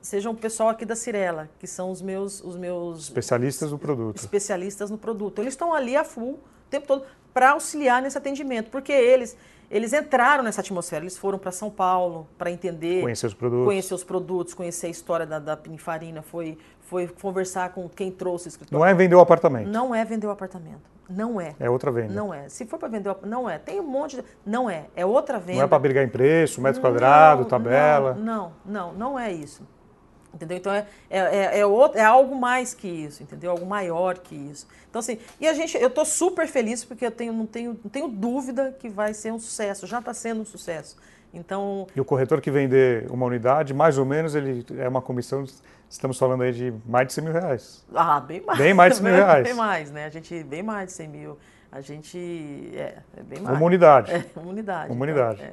seja o pessoal aqui da Cirela, que são os meus, os meus Especialistas do produto. especialistas no produto. Eles estão ali a full o tempo todo para auxiliar nesse atendimento, porque eles eles entraram nessa atmosfera, eles foram para São Paulo para entender, Conhecer os produtos. conhecer os produtos, conhecer a história da, da Pininfarina, foi foi conversar com quem trouxe o escritório. Não é vender o apartamento, Não é vender o apartamento, não é. é outra venda. Não é. Se for para vender, não é. Tem um monte de, não é. É outra venda. Não é para brigar em preço, metro quadrado, Não, tabela. Não, não, não, não é isso. Entendeu? Então é, é, é, é, outro- é algo mais que isso, entendeu? Algo maior que isso. Então, assim, e a gente, eu estou super feliz porque eu tenho, não, tenho, não tenho dúvida que vai ser um sucesso, já está sendo um sucesso. Então, E o corretor que vender uma unidade, mais ou menos, ele é uma comissão, estamos falando aí de mais de 100 mil reais. ah, bem mais. Bem mais de 100 mil reais. Bem mais, né? A gente, bem mais de 100 mil. A gente, é, é bem mais. Uma unidade. É, uma unidade. Uma então, unidade. é.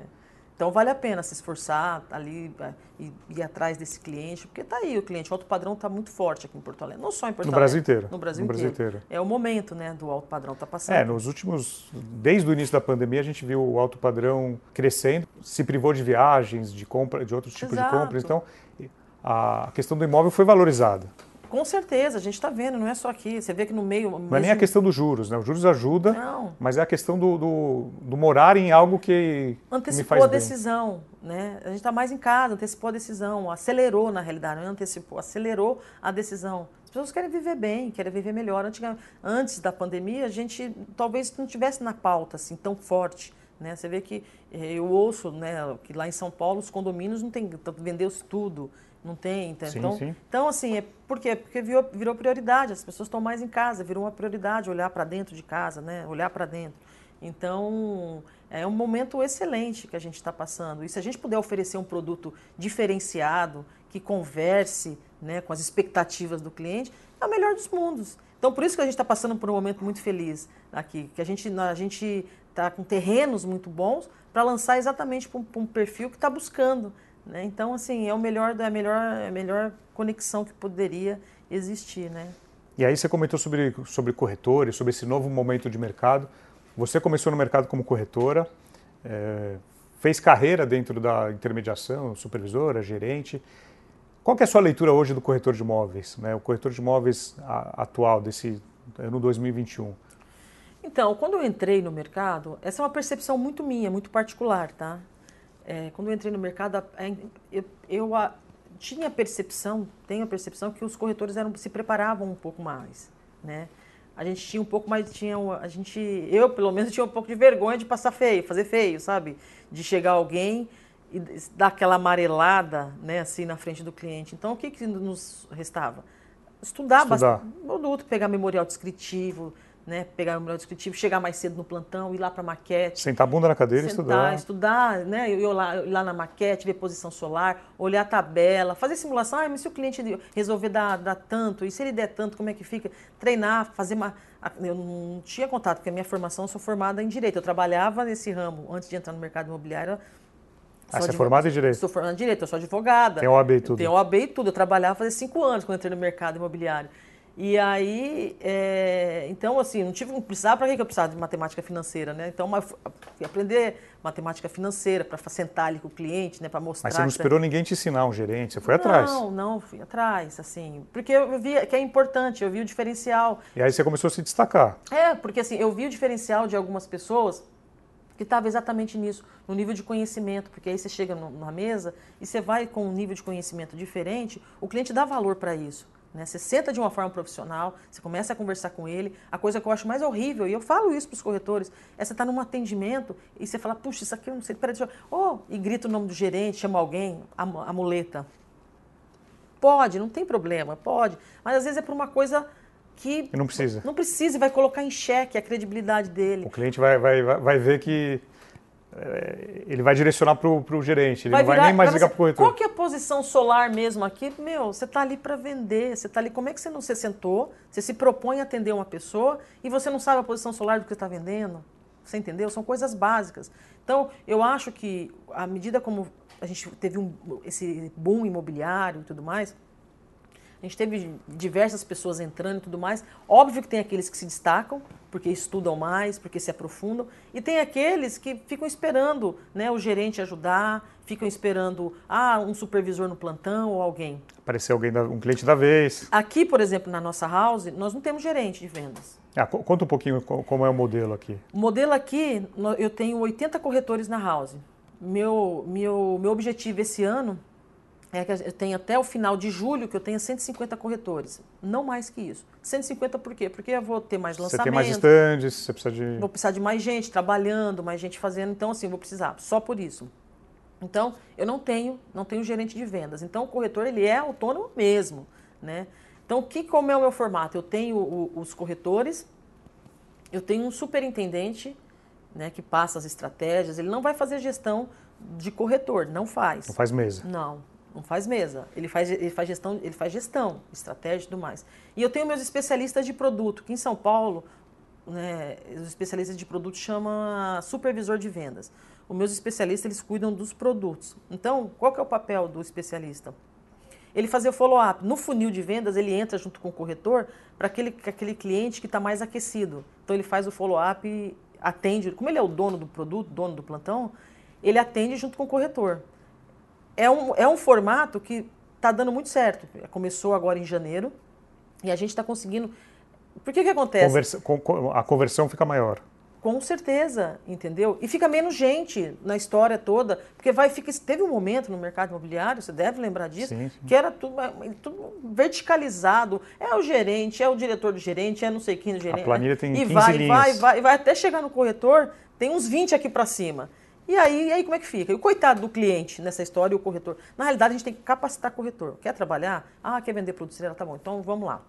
Então vale a pena se esforçar ali é, e ir atrás desse cliente, porque está aí o cliente. O alto padrão está muito forte aqui em Porto Alegre. Não só em Porto No Alegre. Brasil inteiro. No Brasil, No Brasil inteiro. inteiro. É o momento né, do alto padrão. Está passando. É, nos últimos, desde o início da pandemia, a gente viu o alto padrão crescendo, se privou de viagens, de compra, de outros tipos Exato. de compras. Então, a questão do imóvel foi valorizada. Com certeza, a gente está vendo, não é só aqui. Você vê que no meio. Não é nem a questão dos juros, né? Os juros ajudam, Não. mas é a questão do, do, do morar em algo que Antecipou a bem. decisão, né? A gente está mais em casa, antecipou a decisão, acelerou na realidade, não é antecipou, acelerou a decisão. As pessoas querem viver bem, querem viver melhor. Antes da pandemia, a gente talvez não tivesse na pauta assim tão forte. Né? Você vê que eh, eu ouço né, que lá em São Paulo os condomínios não tem, vendeu-se tudo, não tem. Então, Sim, então, sim. então, assim, é por quê? Porque virou, virou prioridade, as pessoas estão mais em casa, virou uma prioridade olhar para dentro de casa, né? olhar para dentro. Então, é um momento excelente que a gente está passando. E se a gente puder oferecer um produto diferenciado, que converse né, com as expectativas do cliente, é o melhor dos mundos. Então, por isso que a gente está passando por um momento muito feliz aqui, que a gente a gente está com terrenos muito bons para lançar exatamente para um, um perfil que está buscando. Né? Então, assim, é o melhor, é a melhor, é a melhor conexão que poderia existir, né? E aí você comentou sobre, sobre corretores, sobre esse novo momento de mercado. Você começou no mercado como corretora, eh, fez carreira dentro da intermediação, supervisora, gerente. Qual que é a sua leitura hoje do corretor de imóveis, né? o corretor de imóveis atual, desse ano 2021? Então, quando eu entrei no mercado, essa é uma percepção muito minha, muito particular, tá? É, quando eu entrei no mercado, eu, eu a- tinha a percepção, tenho a percepção que os corretores eram, se preparavam um pouco mais, né? A gente tinha um pouco mais, tinha, a gente, eu pelo menos tinha um pouco de vergonha de passar feio, fazer feio, sabe? De chegar alguém e dar aquela amarelada, né, assim, na frente do cliente. Então, o que, que nos restava? Estudar, Estudar. bastante produto, pegar memorial descritivo, né, pegar o memorial descritivo, chegar mais cedo no plantão, ir lá para a maquete. Sentar a bunda na cadeira e estudar. estudar, né? Ir lá, ir lá na maquete, ver posição solar, olhar a tabela, fazer simulação. Ah, mas se o cliente resolver dar, dar tanto, e se ele der tanto, como é que fica? Treinar, fazer uma. Eu não tinha contato, porque a minha formação, eu sou formada em direito. Eu trabalhava nesse ramo antes de entrar no mercado imobiliário. Ah, você é formada em direito? Sou formada em direito, eu sou advogada. Tem OAB e tudo. Tem OAB e tudo. Eu trabalhava fazia cinco anos quando entrei no mercado imobiliário. E aí, é, então assim, não tive, não precisava, para que eu precisava de matemática financeira, né? Então, mas fui aprender matemática financeira para sentar ali com o cliente, né, para mostrar. Mas você não que- esperou ninguém te ensinar um gerente, você foi atrás. Não, não, fui atrás, assim, porque eu vi que é importante, eu vi o diferencial. E aí você começou a se destacar. É, porque assim, eu vi o diferencial de algumas pessoas que estava exatamente nisso, no nível de conhecimento, porque aí você chega na mesa e você vai com um nível de conhecimento diferente, o cliente dá valor para isso. Né? Você senta de uma forma profissional, você começa a conversar com ele. A coisa que eu acho mais horrível, e eu falo isso para os corretores, é você estar num atendimento e você fala, puxa, isso aqui eu não sei, peraí, deixa eu... Oh, e grita o nome do gerente, chama alguém, a, a muleta. Pode, não tem problema, pode. Mas às vezes é por uma coisa que E não precisa. não precisa e vai colocar em xeque a credibilidade dele. O cliente vai, vai, vai ver que ele vai direcionar para o gerente, ele não vai virar- nem mais vai ligar para o corretor. Qual que é a posição solar mesmo aqui? Meu, você está ali para vender, você está ali. Como é que você não se sentou? Você se propõe a atender uma pessoa e você não sabe a posição solar do que está vendendo? Você entendeu? São coisas básicas. Então, eu acho que à medida como a gente teve um, esse boom imobiliário e tudo mais, a gente teve diversas pessoas entrando e tudo mais. Óbvio que tem aqueles que se destacam, porque estudam mais, porque se aprofundam. E tem aqueles que ficam esperando né, o gerente ajudar, ficam esperando ah, um supervisor no plantão ou alguém. Aparecer alguém, da- um cliente da vez. Aqui, por exemplo, na nossa house, nós não temos gerente de vendas. Ah, co- conta um pouquinho co- como é o modelo aqui. O modelo aqui, eu tenho 80 corretores na house. Meu, meu, meu objetivo esse ano é que eu tenho até o final de julho que eu tenha 150 corretores. Não mais que isso. 150 por quê? Porque eu vou ter mais Você lançamento. tem mais estandes, você precisa de... Vou precisar de mais gente trabalhando, mais gente fazendo. Então, assim, vou precisar só por isso. Então, eu não tenho, não tenho gerente de vendas. Então, o corretor ele é autônomo mesmo, né? Então, que como é o meu formato? Eu tenho o- os corretores, eu tenho um superintendente, né, que passa as estratégias. Ele não vai fazer gestão de corretor, não faz. Não faz mesa. Não, não faz mesa. Ele faz, ele faz gestão, ele faz gestão, estratégia e tudo mais. E eu tenho meus especialistas de produto, que em São Paulo, né, os especialistas de produto chama supervisor de vendas. Os meus especialistas, eles cuidam dos produtos. Então, qual que é o papel do especialista? Ele fazer o follow-up. No funil de vendas, ele entra junto com o corretor para aquele, aquele cliente que está mais aquecido. Então, ele faz o follow-up atende. Como ele é o dono do produto, dono do plantão, ele atende junto com o corretor. É um, é um formato que está dando muito certo. Começou agora em janeiro e a gente está conseguindo. Por que que acontece? Conversa- com- a conversão fica maior. Com certeza, entendeu? E fica menos gente na história toda, porque vai fica teve um momento no mercado imobiliário, você deve lembrar disso, Sim, sim. que era tudo, tudo verticalizado. É o gerente, é o diretor do gerente, é não sei quem do gerente. planilha tem e 15 vai, linhas. vai, vai, vai até chegar no corretor, tem uns 20 aqui para cima. E aí, e aí como é que fica? E o coitado do cliente nessa história e o corretor? Na realidade, a gente tem que capacitar corretor. Quer trabalhar? Ah, quer vender produto? Tá bom, então vamos lá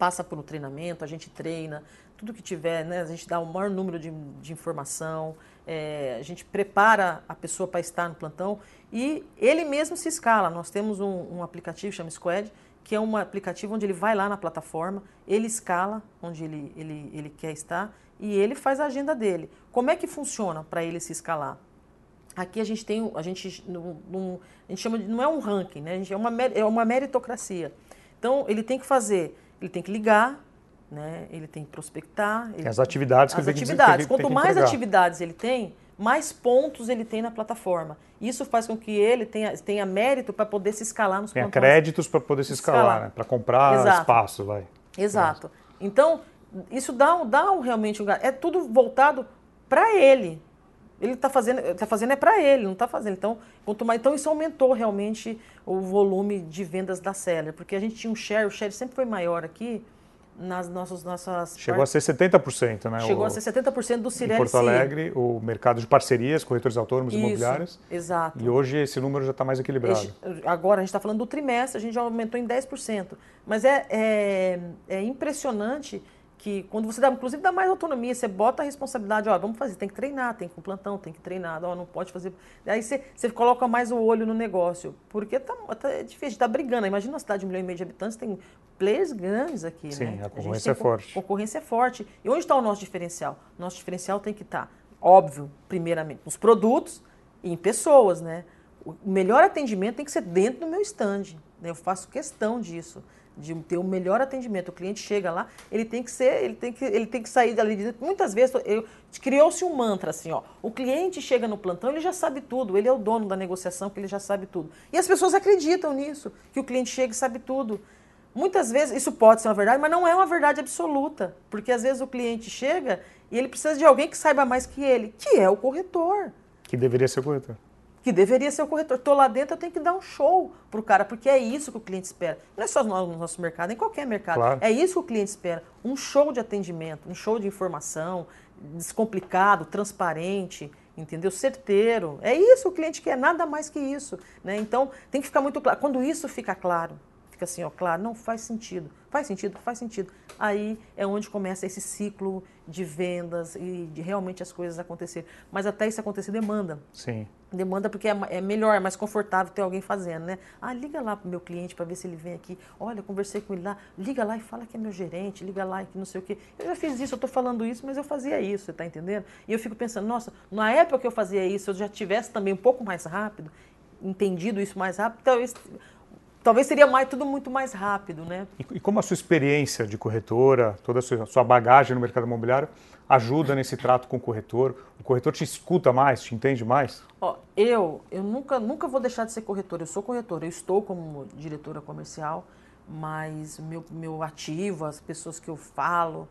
passa por um treinamento, a gente treina, tudo que tiver, né, a gente dá o maior número de, de informação, é, a gente prepara a pessoa para estar no plantão e ele mesmo se escala. Nós temos um, um aplicativo, chama Squad, que é um aplicativo onde ele vai lá na plataforma, ele escala onde ele, ele, ele quer estar e ele faz a agenda dele. Como é que funciona para ele se escalar? Aqui a gente tem, a gente, num- num- a gente chama de, não é um ranking, né? A gente, é, uma, é uma meritocracia. Então, ele tem que fazer, ele tem que ligar, né? ele tem que prospectar. Ele, Tem as atividades que as ele tem atividades. tem que- tem Quanto que mais atividades ele tem, mais pontos ele tem na plataforma. Isso faz com que ele tenha, tenha mérito para poder se escalar nos Tem plantões. créditos para poder se escalar, Escalar. né? para comprar Exato. espaço, vai. Exato. Então, isso dá, um- dá um, realmente um... É tudo voltado para ele. Ele está fazendo, tá fazendo é para ele, não está fazendo. Então, quanto mais, então isso aumentou realmente o volume de vendas da Seller, porque a gente tinha um share, o share sempre foi maior aqui nas nossas nossas Chegou part... a ser 70%, né? Chegou o... a ser 70% do Cirelli. Em Porto Alegre, o mercado de parcerias, corretores autônomos Isso, imobiliários. Exato. E hoje esse número já está mais equilibrado. Agora a gente está falando do trimestre, a gente já aumentou em 10%. Mas é, é, é impressionante que quando você dá, inclusive dá mais autonomia, você bota a responsabilidade, ó, vamos fazer, tem que treinar, tem que ir com plantão, tem que treinar, ó, não pode fazer. Aí você, você coloca mais o olho no negócio, porque tá, tá é difícil, tá brigando. Imagina uma cidade de um milhão e meio de habitantes, tem players grandes aqui, Sim, né? a concorrência a é forte. Concorrência é forte. E onde está o nosso diferencial? Nosso diferencial tem que estar, tá, óbvio, primeiramente, nos produtos e em pessoas, né? O melhor atendimento tem que ser dentro do meu stand. Né? Eu faço questão disso de ter o melhor atendimento. O cliente chega lá, ele tem que ser, ele tem que, ele tem que sair dali. Muitas vezes criou-se um mantra assim, ó. O cliente chega no plantão, ele já sabe tudo, ele é o dono da negociação, que ele já sabe tudo. E as pessoas acreditam nisso, que o cliente chega e sabe tudo. Muitas vezes isso pode ser uma verdade, mas não é uma verdade absoluta, porque às vezes o cliente chega e ele precisa de alguém que saiba mais que ele, que é o corretor. Que deveria ser o corretor que deveria ser o corretor. Estou lá dentro, eu tenho que dar um show para o cara, porque é isso que o cliente espera. Não é só no nosso mercado, em qualquer mercado. Claro. É isso que o cliente espera. Um show de atendimento, um show de informação, descomplicado, transparente, entendeu? Certeiro. É isso que o cliente quer, nada mais que isso. Né? Então, tem que ficar muito claro. Quando isso fica claro, fica assim, ó, claro, não faz sentido. Faz sentido? Faz sentido. Aí é onde começa esse ciclo de vendas e de realmente as coisas acontecerem. Mas até isso acontecer demanda. Sim. Demanda porque é, é melhor, é mais confortável ter alguém fazendo, né? Ah, liga lá pro meu cliente para ver se ele vem aqui. Olha, eu conversei com ele lá. Liga lá e fala que é meu gerente. Liga lá e que não sei o quê. Eu já fiz isso, eu estou falando isso, mas eu fazia isso, você está entendendo? E eu fico pensando, nossa, na época que eu fazia isso, eu já tivesse também um pouco mais rápido, entendido isso mais rápido, talvez talvez seria mais, tudo muito mais rápido, né? E, e como a sua experiência de corretora, toda a sua, sua, bagagem no mercado imobiliário ajuda nesse trato com o corretor? O corretor te escuta mais, te entende mais? Ó, eu, eu nunca, nunca vou deixar de ser corretor. Eu sou corretor, eu estou como diretora comercial, mas meu, meu ativo, as pessoas que eu falo,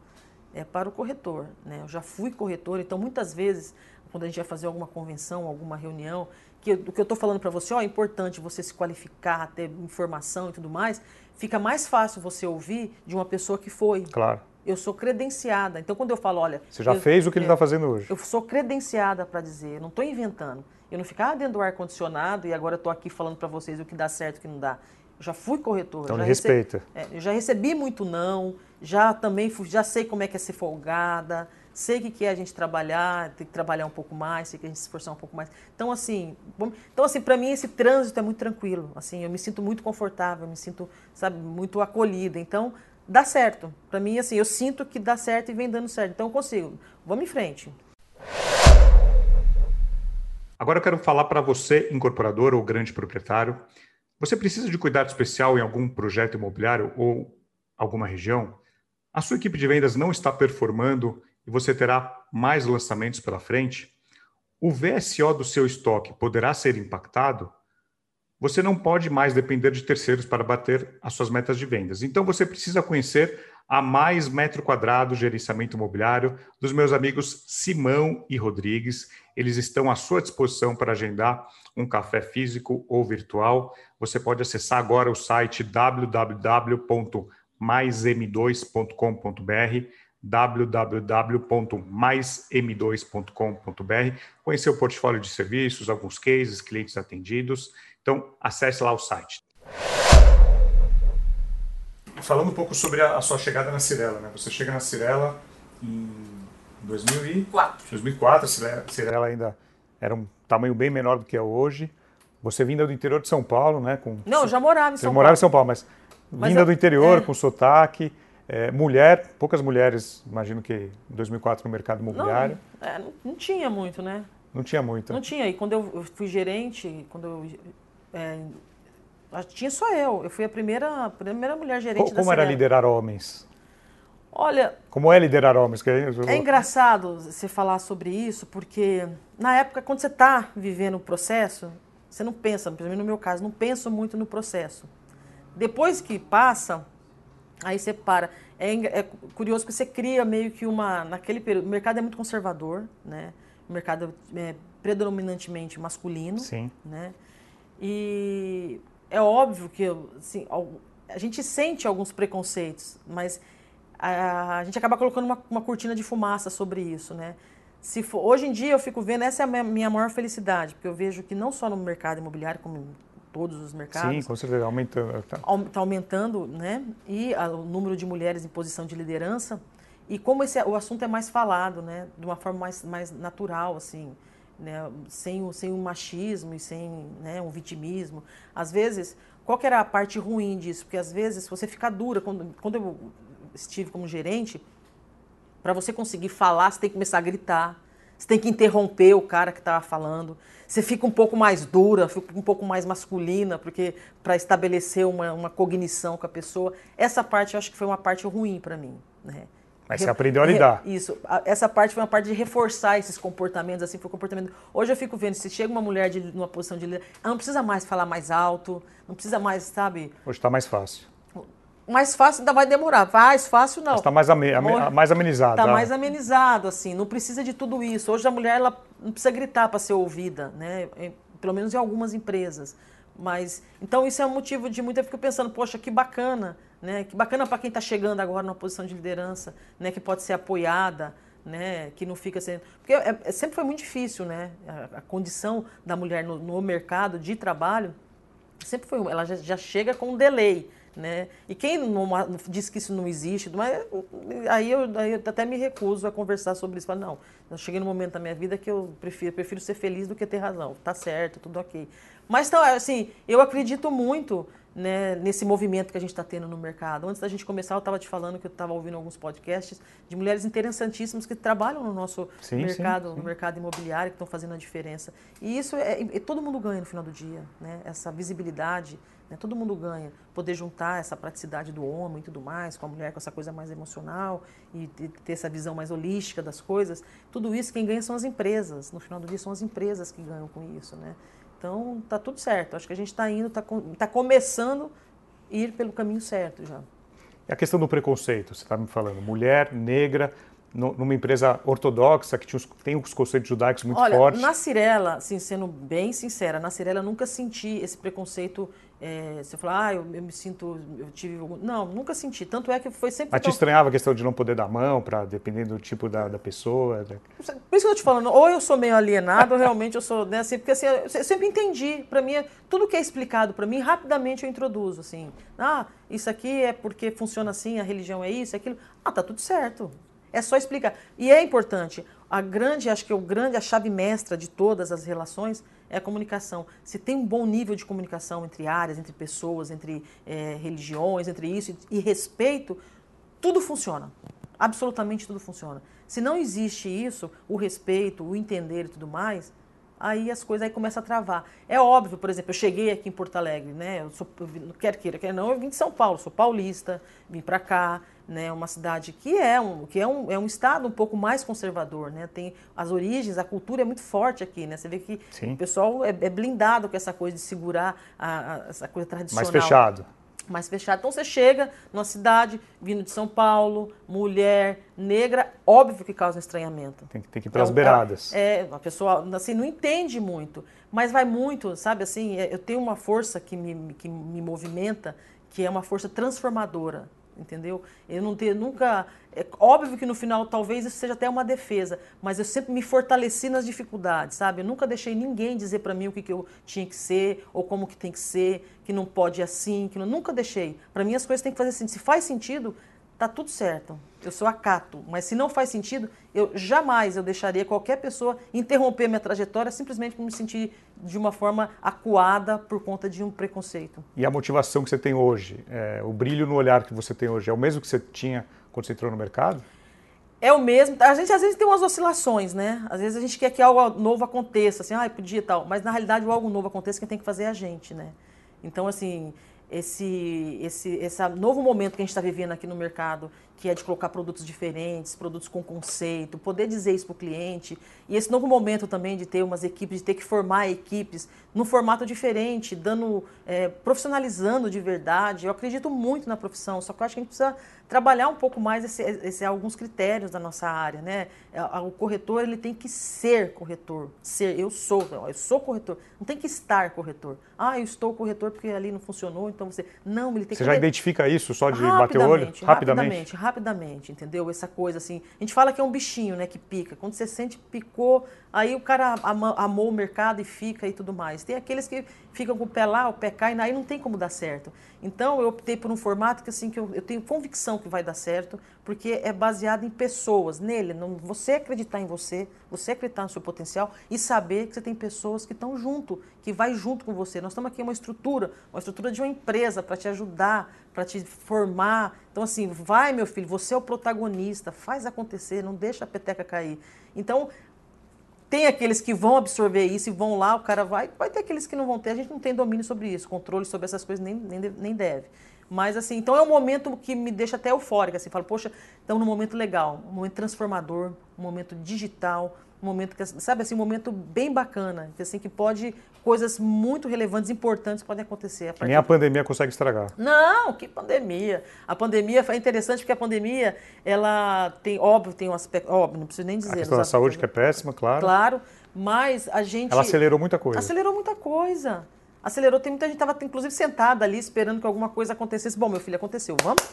é para o corretor, né? Eu já fui corretor, então muitas vezes quando a gente vai fazer alguma convenção, alguma reunião, que o que eu estou falando para você, ó, é importante você se qualificar, ter informação e tudo mais, fica mais fácil você ouvir de uma pessoa que foi. Claro. Eu sou credenciada. Então, quando eu falo, olha. Você já eu, fez o que ele está fazendo hoje. Eu sou credenciada para dizer, não estou inventando. Eu não ficar dentro do ar-condicionado e agora estou aqui falando para vocês o que dá certo e o que não dá. Eu já fui corretor. Então, já respeita. Recebi, é, eu já recebi muito não, já também fui, já sei como é que é ser folgada, sei que, que é a gente trabalhar, tem que trabalhar um pouco mais, sei que a gente se esforçar um pouco mais. Então, assim, então, assim para mim, esse trânsito é muito tranquilo. Assim, eu me sinto muito confortável, eu me sinto, sabe, muito acolhida. Então, dá certo. Para mim, assim, eu sinto que dá certo e vem dando certo. Então, eu consigo. Vamos em frente. Agora eu quero falar para você, incorporador ou grande proprietário. Você precisa de cuidado especial em algum projeto imobiliário ou alguma região? A sua equipe de vendas não está performando e você terá mais lançamentos pela frente, o VSO do seu estoque poderá ser impactado, você não pode mais depender de terceiros para bater as suas metas de vendas. Então você precisa conhecer a Mais Metro Quadrado Gerenciamento Imobiliário dos meus amigos Simão e Rodrigues. Eles estão à sua disposição para agendar um café físico ou virtual. Você pode acessar agora o site www.maism2.com.br www.maism2.com.br, conhecer o portfólio de serviços, alguns cases, clientes atendidos. Então, acesse lá o site. Falando um pouco sobre a, sua chegada na Cirela, né? Você chega na Cirela em 2004. 2004, a Cirela ainda era um tamanho bem menor do que é hoje. Você vinda do interior de São Paulo, né? Com, Não, já morava em São Paulo. morava em São Paulo, mas, mas vinda eu, do interior, é... com sotaque. É, mulher, poucas mulheres, imagino que em 2004 no mercado imobiliário. Não, é, não, não, tinha muito, né? Não tinha muito. Não tinha. E quando eu, fui gerente, quando eu é, tinha só eu. Eu fui a primeira, a primeira mulher gerente como, da Como era liderar homens? Olha. Como é liderar homens? É engraçado você falar sobre isso, porque na época, quando você está vivendo o processo, você não pensa, pelo menos no meu caso, não penso muito no processo. Depois que passa, Aí você para. É, é, curioso que você cria meio que uma. Naquele período, o mercado é muito conservador, né? um mercado é, predominantemente masculino. Sim. Né? E é óbvio que assim, a gente sente alguns preconceitos, mas a, a gente acaba colocando uma, uma, cortina de fumaça sobre isso, né? Se for, hoje em dia eu fico vendo, essa é a minha maior felicidade, porque eu vejo que não só no mercado imobiliário, como todos os mercados. Sim, com certeza, aumentando. Está tá aumentando, né? E a, o número de mulheres em posição de liderança. E como esse, o assunto é mais falado, né? De uma forma mais, mais natural, assim né, sem, o, sem o machismo e sem né, um vitimismo. Às vezes, qual que era a parte ruim disso? Porque às vezes você fica dura. Quando, quando eu estive como gerente, para você conseguir falar, você tem que começar a gritar. Você tem que interromper o cara que estava falando. Você fica um pouco mais dura, fica um pouco mais masculina, porque para estabelecer uma, uma cognição com a pessoa. Essa parte eu acho que foi uma parte ruim para mim. Né? Mas você aprendeu a lidar. Isso. Essa parte foi uma parte de reforçar esses comportamentos, assim, foi comportamento. Hoje eu fico vendo, se chega uma mulher de, numa posição de líder, ela não precisa mais falar mais alto, não precisa mais, sabe? Hoje está mais fácil. Mais fácil ainda vai demorar. Mais fácil não. Está mais, ame, mais amenizado. Está mais amenizado, assim. Não precisa de tudo isso. Hoje a mulher ela não precisa gritar para ser ouvida, né? Pelo menos em algumas empresas. Mas então isso é um motivo de muito eu fico pensando, poxa, que bacana né? Que bacana para quem está chegando agora numa posição de liderança, né? Que pode ser apoiada, né? Que não fica sendo, porque é, é, sempre foi muito difícil, né? A, a condição da mulher no, no, mercado de trabalho sempre foi, ela já, já chega com um delay, né? E quem não, não, diz que isso não existe, mas aí eu, aí eu até me recuso a conversar sobre isso. Falo, não, eu cheguei no momento da minha vida que eu prefiro, prefiro ser feliz do que ter razão. Tá certo, tudo ok. Mas então, assim, eu acredito muito né, nesse movimento que a gente está tendo no mercado. Antes da gente começar, eu estava te falando que eu estava ouvindo alguns podcasts de mulheres interessantíssimas que trabalham no nosso sim, mercado, sim, sim. no mercado imobiliário, que estão fazendo a diferença. E isso é, é, todo mundo ganha no final do dia, né? Essa visibilidade, né? todo mundo ganha. Poder juntar essa praticidade do homem e tudo mais com a mulher, com essa coisa mais emocional e ter essa visão mais holística das coisas. Tudo isso quem ganha são as empresas. No final do dia são as empresas que ganham com isso, né? Então, tá tudo certo. Acho que a gente está indo, está tá começando a ir pelo caminho certo já. E a questão do preconceito, você está me falando, mulher, negra, numa empresa ortodoxa que os, tem os conceitos judaicos muito Olha, fortes? Na Cirela, assim, sendo bem sincera, na Cirela nunca senti esse preconceito. É, você fala, ah, eu, eu, me sinto, eu tive. Não, nunca senti. Tanto é que foi sempre. Mas te estranhava a questão de não poder dar mão, para dependendo do tipo da, da pessoa? Né? Por isso que eu tô te falando, ou eu sou meio alienado, ou realmente eu sou. Né, assim, porque assim, eu sempre entendi. Para mim, tudo que é explicado para mim, rapidamente eu introduzo. Assim, ah, isso aqui é porque funciona assim, a religião é isso, é aquilo. Ah, tá tudo certo. É só explicar. E é importante. A grande, acho que o grande, a chave mestra de todas as relações é a comunicação. Se tem um bom nível de comunicação entre áreas, entre pessoas, entre é, religiões, entre isso e, respeito, tudo funciona. Absolutamente tudo funciona. Se não existe isso, o respeito, o entender e tudo mais, aí as coisas aí começam a travar. É óbvio, por exemplo, eu cheguei aqui em Porto Alegre, né? Eu sou, quer queira, quer não, eu vim de São Paulo, sou paulista, vim para cá, né, uma cidade que é um que é um, é um estado um pouco mais conservador, né? Tem as origens, a cultura é muito forte aqui, né? Você vê que Sim. o pessoal é, é, blindado com essa coisa de segurar a, a, essa coisa tradicional. Mais fechado. Mais fechado. Então você chega numa cidade vindo de São Paulo, mulher, negra, óbvio que causa estranhamento. Tem, tem que ir para as beiradas. É, a pessoa assim não entende muito, mas vai muito, sabe assim? É, eu tenho uma força que me, que me movimenta, que é uma força transformadora entendeu? Eu não ter nunca. É óbvio que no final talvez isso seja até uma defesa, mas eu sempre me fortaleci nas dificuldades, sabe? Eu nunca deixei ninguém dizer para mim o que, que eu tinha que ser ou como que tem que ser, que não pode assim, que não, nunca deixei. Para mim as coisas têm que fazer sentido. Se faz sentido, tá tudo certo. Eu sou acato, mas se não faz sentido, eu jamais eu deixaria qualquer pessoa interromper minha trajetória simplesmente por me sentir de uma forma acuada por conta de um preconceito. E a motivação que você tem hoje, é, o brilho no olhar que você tem hoje, é o mesmo que você tinha quando você entrou no mercado? É o mesmo. A gente às vezes tem umas oscilações, né? Às vezes a gente quer que algo novo aconteça, assim, ah, podia tal. Mas na realidade o algo novo aconteça, quem tem que fazer é a gente, né? Então, assim, esse, esse, esse novo momento que a gente está vivendo aqui no mercado, que é de colocar produtos diferentes, produtos com conceito, poder dizer isso para o cliente, e esse novo momento também de ter umas equipes, de ter que formar equipes, num formato diferente, dando, é, profissionalizando de verdade. Eu acredito muito na profissão, só que eu acho que a gente precisa trabalhar um pouco mais esse, esse, alguns critérios da nossa área, né? É, o corretor ele tem que ser corretor, ser. Eu sou, eu sou corretor. Não tem que estar corretor. Ah, eu estou corretor porque ali não funcionou, então você não, ele tem você que. já identifica isso só de bater o olho rapidamente, rapidamente, rapidamente, entendeu? Essa coisa assim. A gente fala que é um bichinho, né, que pica. Quando você sente picou, aí o cara amou o mercado e fica e tudo mais. Tem aqueles que ficam com o pé lá, o pé cai, aí não tem como dar certo. Então eu optei por um formato que assim que eu, eu tenho convicção que vai dar certo, porque é baseado em pessoas, nele, você acreditar em você, você acreditar no seu potencial e saber que você tem pessoas que estão junto, que vai junto com você. Nós estamos aqui uma estrutura, uma estrutura de uma empresa para te ajudar, para te formar. Então assim, vai meu filho, você é o protagonista, faz acontecer, não deixa a peteca cair. Então tem aqueles que vão absorver isso e vão lá, o cara vai. Vai ter aqueles que não vão ter. A gente não tem domínio sobre isso, controle sobre essas coisas nem, nem, nem deve. Mas assim, então é um momento que me deixa até eufórica. Assim, falo, poxa, estamos num momento legal, um momento transformador, um momento digital, um momento que, sabe assim, um momento bem bacana, que assim que pode coisas muito relevantes, importantes podem acontecer. A Nem a pandemia consegue estragar. Não, que pandemia. A pandemia foi interessante porque a pandemia, ela tem, óbvio, tem um aspecto, óbvio, não preciso nem dizer. A questão da saúde que é péssima, claro. Claro, mas a gente... Ela acelerou muita coisa. Acelerou muita coisa. Acelerou, tem muita gente estava inclusive sentada ali esperando que alguma coisa acontecesse. Bom, meu filho, aconteceu, vamos?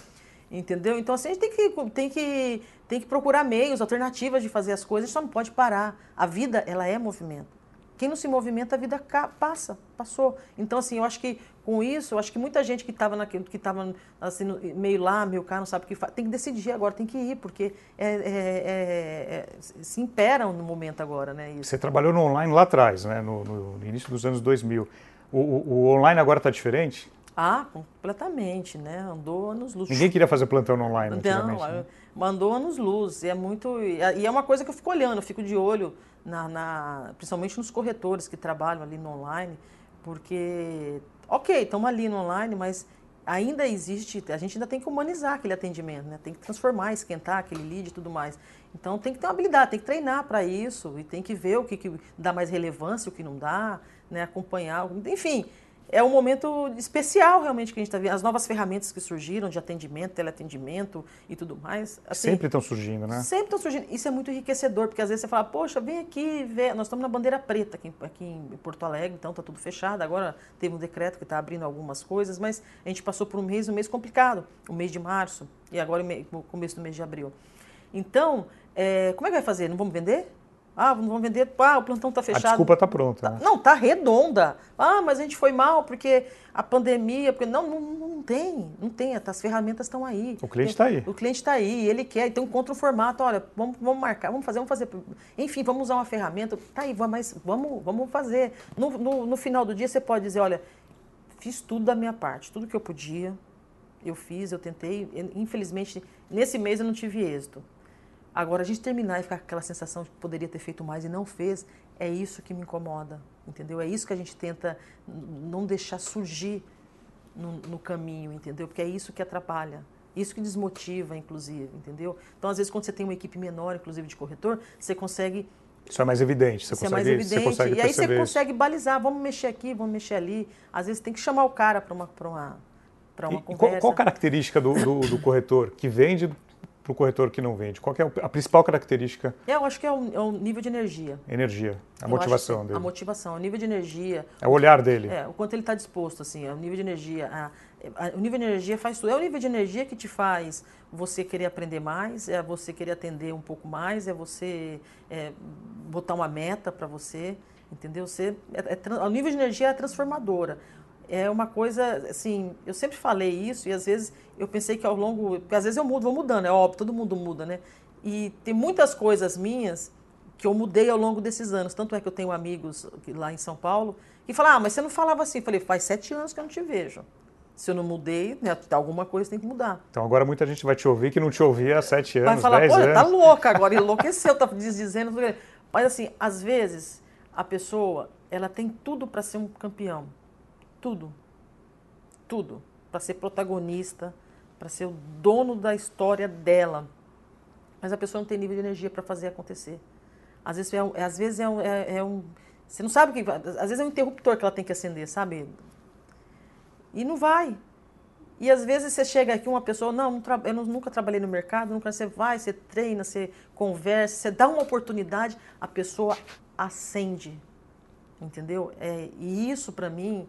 Entendeu? Então, assim, a gente tem que, tem que, tem que procurar meios, alternativas de fazer as coisas, a gente só não pode parar. A vida, ela é movimento. Quem não se movimenta, a vida passa, passou. Então, assim, eu acho que com isso, eu acho que muita gente que estava que estava assim, meio lá, meio cá, não sabe o que faz, tem que decidir agora, tem que ir, porque é, é, é, é se imperam no momento agora, né? Isso. Você trabalhou no online lá atrás, né? No, no início dos anos 2000. O, o, o online agora está diferente? Ah, completamente, né? Andou anos luz. Ninguém queria fazer plantão online Não, né? mandou anos luz. E é muito. E é uma coisa que eu fico olhando, eu fico de olho, na, na principalmente nos corretores que trabalham ali no online, porque, ok, estamos ali no online, mas ainda existe, a gente ainda tem que humanizar aquele atendimento, né? Tem que transformar, esquentar aquele lead e tudo mais. Então tem que ter uma habilidade, tem que treinar para isso e tem que ver o que, que dá mais relevância, o que não dá, né? Acompanhar, enfim é um momento especial realmente que a gente está vendo. As novas ferramentas que surgiram de atendimento, teleatendimento e tudo mais. Assim, sempre estão surgindo, né? Sempre estão surgindo. Isso é muito enriquecedor, porque às vezes você fala, poxa, vem aqui ver. Nós estamos na bandeira preta aqui, aqui em Porto Alegre, então está tudo fechado. Agora teve um decreto que está abrindo algumas coisas, mas a gente passou por um mês, um mês complicado, o mês de março e agora o começo do mês de abril. Então, é, como é que vai fazer? Não vamos vender? Ah, não vão vender. Ah, o plantão está fechado. A desculpa está pronta. Né? Não, está redonda. Ah, mas a gente foi mal porque a pandemia. Porque... Não, não, não tem. Não tem. As ferramentas estão aí. O cliente está aí. O cliente está aí. Ele quer. Então encontra um formato. Olha, vamos, vamos marcar, vamos fazer, vamos fazer. Enfim, vamos usar uma ferramenta. Está aí, mas vamos, vamos fazer. No, no, no final do dia você pode dizer: olha, fiz tudo da minha parte. Tudo que eu podia, eu fiz, eu tentei. Infelizmente, nesse mês eu não tive êxito. Agora, a gente terminar e ficar com aquela sensação de que poderia ter feito mais e não fez, é isso que me incomoda, entendeu? É isso que a gente tenta não deixar surgir no, no caminho, entendeu? Porque é isso que atrapalha. Isso que desmotiva, inclusive, entendeu? Então, às vezes, quando você tem uma equipe menor, inclusive de corretor, você consegue isso é mais evidente. Você isso consegue, é mais evidente. Você e aí você consegue balizar, vamos mexer aqui, vamos mexer ali. Às vezes tem que chamar o cara para uma, uma, uma e, conversa. Qual, qual a característica do, do, do corretor que vende para o corretor que não vende? Qual é a principal característica? Eu acho que é o, é o nível de energia. Energia, a Eu motivação dele. A motivação, o nível de energia. É o olhar dele. É, o quanto ele está disposto, assim, é o nível de energia. A, a, o nível de energia faz tudo. É o nível de energia que te faz você querer aprender mais, é você querer atender um pouco mais, é você é, botar uma meta para você, entendeu? Você, é, é, o nível de energia é transformadora é uma coisa, assim, eu sempre falei isso e às vezes eu pensei que ao longo, porque às vezes eu mudo, vou mudando, é óbvio, todo mundo muda, né? E tem muitas coisas minhas que eu mudei ao longo desses anos. Tanto é que eu tenho amigos lá em São Paulo que falam, ah, mas você não falava assim. Eu falei, faz sete anos que eu não te vejo. Se eu não mudei, né, alguma coisa tem que mudar. Então agora muita gente vai te ouvir que não te ouvia há sete anos, vai falar, dez anos. tá louca agora, enlouqueceu, tá dizendo. Mas assim, às vezes a pessoa, ela tem tudo para ser um campeão. Tudo. Tudo. Para ser protagonista, para ser o dono da história dela. Mas a pessoa não tem nível de energia para fazer acontecer. Às vezes é, às vezes é, um, é, é, um, Você não sabe o que. Às vezes é um interruptor que ela tem que acender, sabe? E não vai. E às vezes você chega aqui, uma pessoa, não, eu nunca trabalhei no mercado, nunca você vai, você treina, você conversa, você dá uma oportunidade, a pessoa acende. Entendeu? É, e isso para mim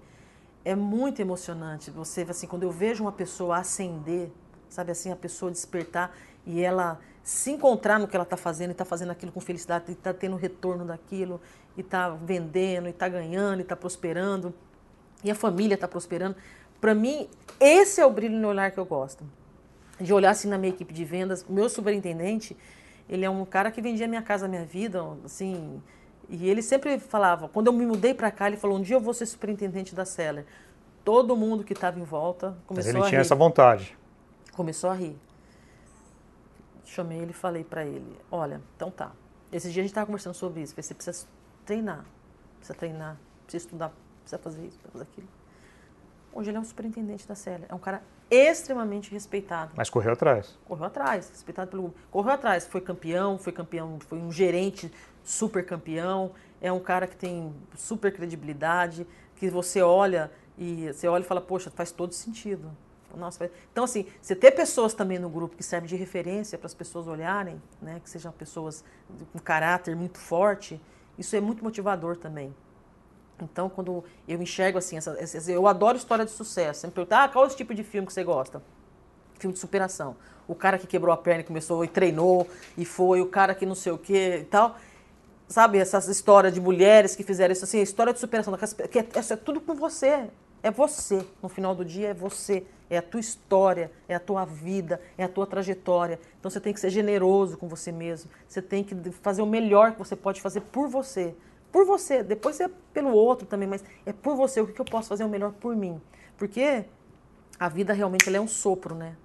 é muito emocionante. Você assim, quando eu vejo uma pessoa acender, sabe assim, a pessoa despertar e ela se encontrar no que ela está fazendo e está fazendo aquilo com felicidade, e está tendo retorno daquilo, e está vendendo, e está ganhando, e está prosperando, e a família está prosperando. Para mim, esse é o brilho no olhar que eu gosto. De olhar assim na minha equipe de vendas, meu superintendente, ele é um cara que vendia minha casa, minha vida, assim, e ele sempre falava, quando eu me mudei para cá, ele falou, um dia eu vou ser superintendente da Seller. Todo mundo que estava em volta começou a rir. ele tinha essa vontade. Começou a rir chamei ele e falei para ele, olha, então tá. Esse dia a gente estava conversando sobre isso. Você precisa treinar, precisa treinar, precisa estudar, precisa fazer isso, precisa fazer aquilo. Hoje ele é um superintendente da Célia. É um cara extremamente respeitado. Mas correu atrás. Correu atrás, respeitado pelo Correu atrás, foi campeão, foi campeão, foi um gerente super campeão. É um cara que tem super credibilidade, que você olha e você olha e fala, poxa, faz todo sentido. Nossa, então, assim, você ter pessoas também no grupo que servem de referência para as pessoas olharem, né, que sejam pessoas com caráter muito forte, isso é muito motivador também. Então, quando eu enxergo assim, essa, essa, eu adoro história de sucesso. Sempre pergunto, ah, qual é o tipo de filme que você gosta? Filme de superação. O cara que quebrou a perna e começou e treinou, e foi, o cara que não sei o quê e tal. Sabe, essas histórias de mulheres que fizeram isso, assim, história de superação, que é, é, é tudo com você. É você. No final do dia, é você é a tua história, é a tua vida, é a tua trajetória. Então você tem que ser generoso com você mesmo. Você tem que fazer o melhor que você pode fazer por você. Por você, depois é pelo outro também, mas é por você. O que eu posso fazer o melhor por mim? Porque a vida realmente é um sopro, né?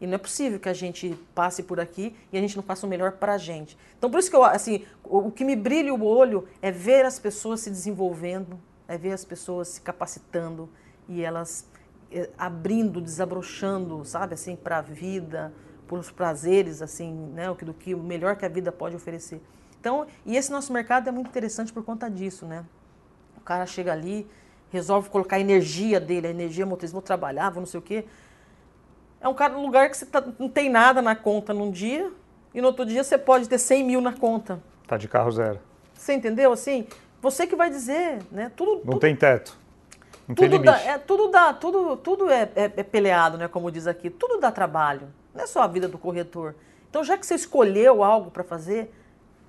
E não é possível que a gente passe por aqui e a gente não faça o melhor para a gente. Então, por isso que eu, assim, o, que me brilha o olho é ver as pessoas se desenvolvendo, é ver as pessoas se capacitando e elas eh, abrindo, desabrochando, sabe, assim, para a vida, por os prazeres, assim, né, do que o melhor que a vida pode oferecer. Então, e esse nosso mercado é muito interessante por conta disso, né? O cara chega ali, resolve colocar a energia dele, a energia motriz, vou trabalhar, vou não sei o quê. É um cara, um lugar que você tá, não tem nada na conta num dia e no outro dia você pode ter 100 mil na conta. Tá de carro zero. Você entendeu? Assim, você que vai dizer, né? Tudo, não tudo... tem teto. Não tudo dá, é, tudo dá, tudo, tudo é, é, é, peleado, né? Como diz aqui, tudo dá trabalho. Não é só a vida do corretor. Então, já que você escolheu algo para fazer,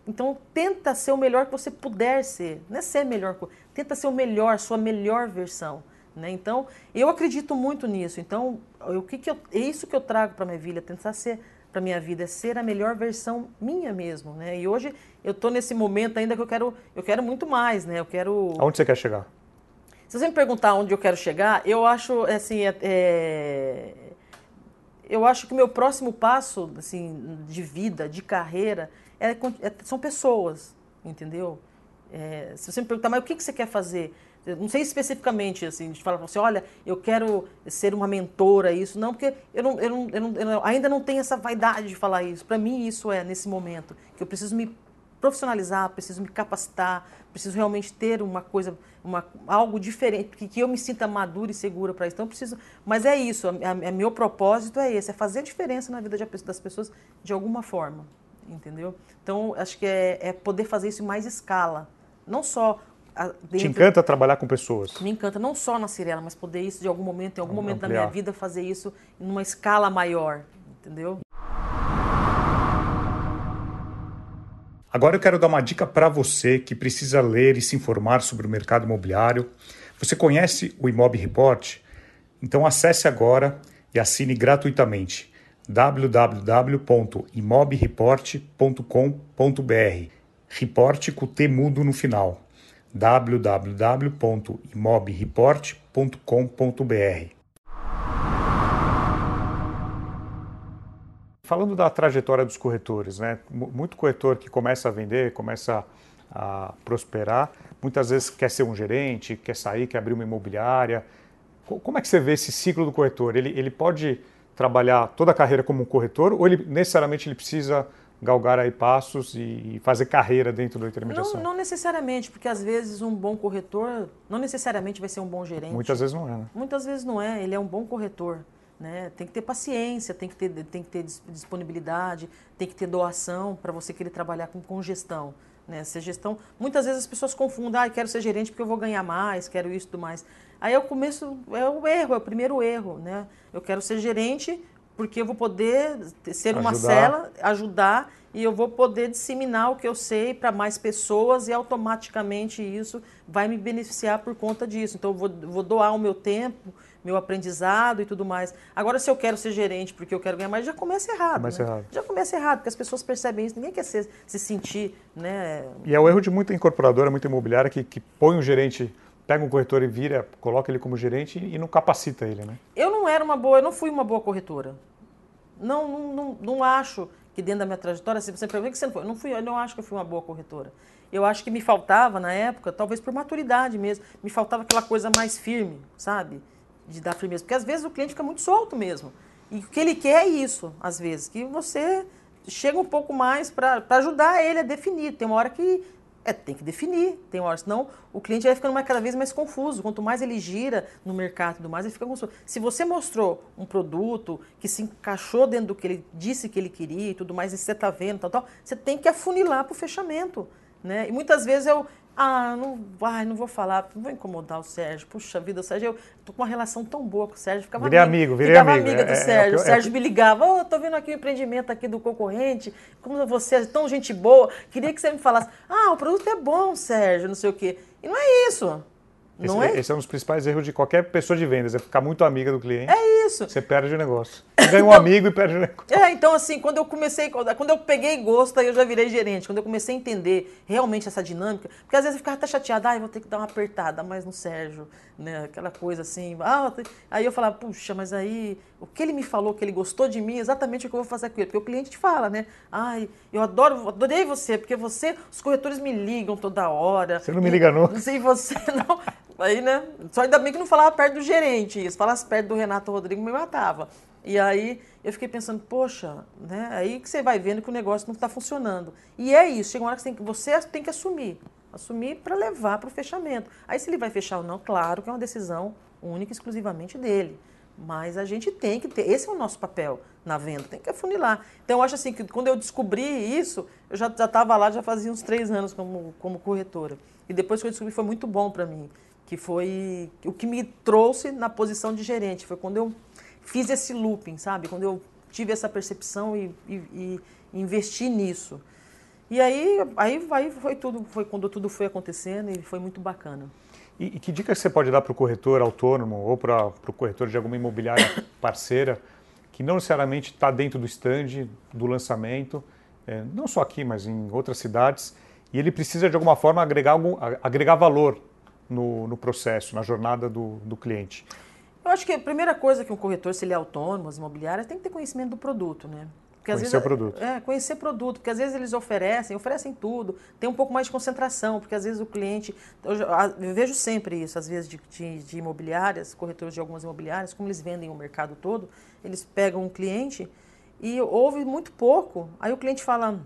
então tenta ser o melhor que você puder ser. Não é ser melhor, tenta ser o melhor, sua melhor versão. Né? Então, eu acredito muito nisso. Então, o que, que eu, é isso que eu trago para minha vida, tentar ser para minha vida é ser a melhor versão minha mesmo, né? E hoje eu estou nesse momento ainda que eu quero, eu quero muito mais, né? Eu quero. Aonde você quer chegar? Se você me perguntar onde eu quero chegar, eu acho assim, é, é, eu acho que o meu próximo passo assim de vida, de carreira, é, é, são pessoas, entendeu? É, se você me perguntar, mas o que, que você quer fazer? Não sei especificamente, assim, de falar assim, olha, eu quero ser uma mentora, isso. Não, porque eu, não, eu, não, eu, não, eu ainda não tenho essa vaidade de falar isso. Para mim, isso é nesse momento, que eu preciso me profissionalizar, preciso me capacitar, preciso realmente ter uma coisa, uma, algo diferente, que, que eu me sinta madura e segura para isso. Então, preciso. Mas é isso, a, a, a, meu propósito é esse, é fazer diferença na vida de, das pessoas de alguma forma, entendeu? Então, acho que é, é poder fazer isso em mais escala. Não só Dentro, Te encanta trabalhar com pessoas? Me encanta, não só na Cirela, mas poder isso de algum momento, em algum Vamos momento ampliar. da minha vida, fazer isso em uma escala maior, entendeu? Agora eu quero dar uma dica para você que precisa ler e se informar sobre o mercado imobiliário. Você conhece o Imob Report? Então acesse agora e assine gratuitamente www.imobreport.com.br. Report com T mudo no final. www.imobreport.com.br. Falando da trajetória dos corretores, né? muito corretor que começa a vender, começa a prosperar, muitas vezes quer ser um gerente, quer sair, quer abrir uma imobiliária. Como é que você vê esse ciclo do corretor? Ele, ele pode trabalhar toda a carreira como um corretor ou ele necessariamente ele precisa galgar aí passos e fazer carreira dentro da intermediação? Não, não, necessariamente, porque às vezes um bom corretor não necessariamente vai ser um bom gerente. Muitas vezes não é, né? Muitas vezes não é, ele é um bom corretor. Né? Tem que ter paciência, tem que ter, tem que ter disponibilidade, tem que ter doação para você querer trabalhar com, com gestão. Né? Ser gestão, muitas vezes as pessoas confundem, ah, quero ser gerente porque eu vou ganhar mais, quero isso e tudo mais. Aí é o começo, é o erro, é o primeiro erro. Né? Eu quero ser gerente porque eu vou poder ser uma ajudar. cela, ajudar e eu vou poder disseminar o que eu sei para mais pessoas e automaticamente isso vai me beneficiar por conta disso. Então eu vou, vou doar o meu tempo, meu aprendizado e tudo mais. Agora, se eu quero ser gerente porque eu quero ganhar mais, já começa errado. Começa né? errado. Já começa errado, porque as pessoas percebem isso, ninguém quer ser, se sentir. Né? E é o erro de muita incorporadora, muita imobiliária que, que põe um gerente pega um corretor e vira, coloca ele como gerente e não capacita ele, né? Eu não era uma boa, eu não fui uma boa corretora. Não, não, não, não acho que dentro da minha trajetória, se você pergunta que você não foi, eu não fui, eu não acho que eu fui uma boa corretora. Eu acho que me faltava na época, talvez por maturidade mesmo, me faltava aquela coisa mais firme, sabe? De dar firmeza, porque às vezes o cliente fica muito solto mesmo. E o que ele quer é isso, às vezes, que você chega um pouco mais para ajudar ele a definir. Tem uma hora que é, tem que definir, tem horas, senão o cliente vai ficando mais, cada vez mais confuso. Quanto mais ele gira no mercado e tudo mais, ele fica confuso. Se você mostrou um produto que se encaixou dentro do que ele disse que ele queria e tudo mais, e você está vendo, tal, tal, você tem que afunilar para o fechamento. Né? E muitas vezes eu, ah, não, ai, não vou falar, não vou incomodar o Sérgio. Puxa vida, o Sérgio, eu tô com uma relação tão boa com o Sérgio. Ficava virei amigo, virei ficava amigo. amiga do é, é Sérgio. É, é, o Sérgio me ligava, oh, tô vendo aqui o empreendimento aqui do concorrente, como você é tão gente boa, queria que você me falasse, ah, o produto é bom, Sérgio, não sei o quê. E não é isso. Não esse, é? esse é um dos principais erros de qualquer pessoa de vendas, é ficar muito amiga do cliente. É isso. Você perde o negócio. Você ganha um então, amigo e perde o negócio. É, então assim, quando eu comecei, quando eu peguei gosto, aí eu já virei gerente. Quando eu comecei a entender realmente essa dinâmica, porque às vezes eu ficava até chateada, ah, vou ter que dar uma apertada mais no Sérgio, né? Aquela coisa assim. Ah, aí eu falava, puxa, mas aí o que ele me falou que ele gostou de mim, exatamente o que eu vou fazer com ele. Porque o cliente te fala, né? Ai, eu adoro, adorei você, porque você, os corretores me ligam toda hora. Você não me liga, não? Não sei você, não. Aí, né? Só ainda bem que não falava perto do gerente isso. Falasse perto do Renato Rodrigues, me matava. E aí eu fiquei pensando, poxa, né? Aí que você vai vendo que o negócio não está funcionando. E é isso, chega uma hora que você tem que, você tem que assumir. Assumir para levar para o fechamento. Aí se ele vai fechar ou não, claro que é uma decisão única e exclusivamente dele. Mas a gente tem que ter, esse é o nosso papel na venda, tem que afunilar. Então eu acho assim que quando eu descobri isso, eu já estava lá, já fazia uns três anos como, como corretora. E depois que eu descobri foi muito bom para mim que foi o que me trouxe na posição de gerente. Foi quando eu fiz esse looping, sabe? Quando eu tive essa percepção e, e, e investi nisso. E aí, aí, aí foi tudo, foi quando tudo foi acontecendo e foi muito bacana. E, e que dica você pode dar para o corretor autônomo ou para o corretor de alguma imobiliária parceira que não necessariamente está dentro do stand, do lançamento, é, não só aqui, mas em outras cidades, e ele precisa de alguma forma agregar, algum, agregar valor no, no processo, na jornada do, do cliente? Eu acho que a primeira coisa que um corretor, se ele é autônomo, as imobiliárias, tem que ter conhecimento do produto, né? Porque, conhecer vezes, o produto. É, conhecer produto, porque às vezes eles oferecem, oferecem tudo, tem um pouco mais de concentração, porque às vezes o cliente. Eu, eu vejo sempre isso, às vezes, de, de, de, imobiliárias, corretores de algumas imobiliárias, como eles vendem o mercado todo, eles pegam um cliente e ouve muito pouco. Aí o cliente fala: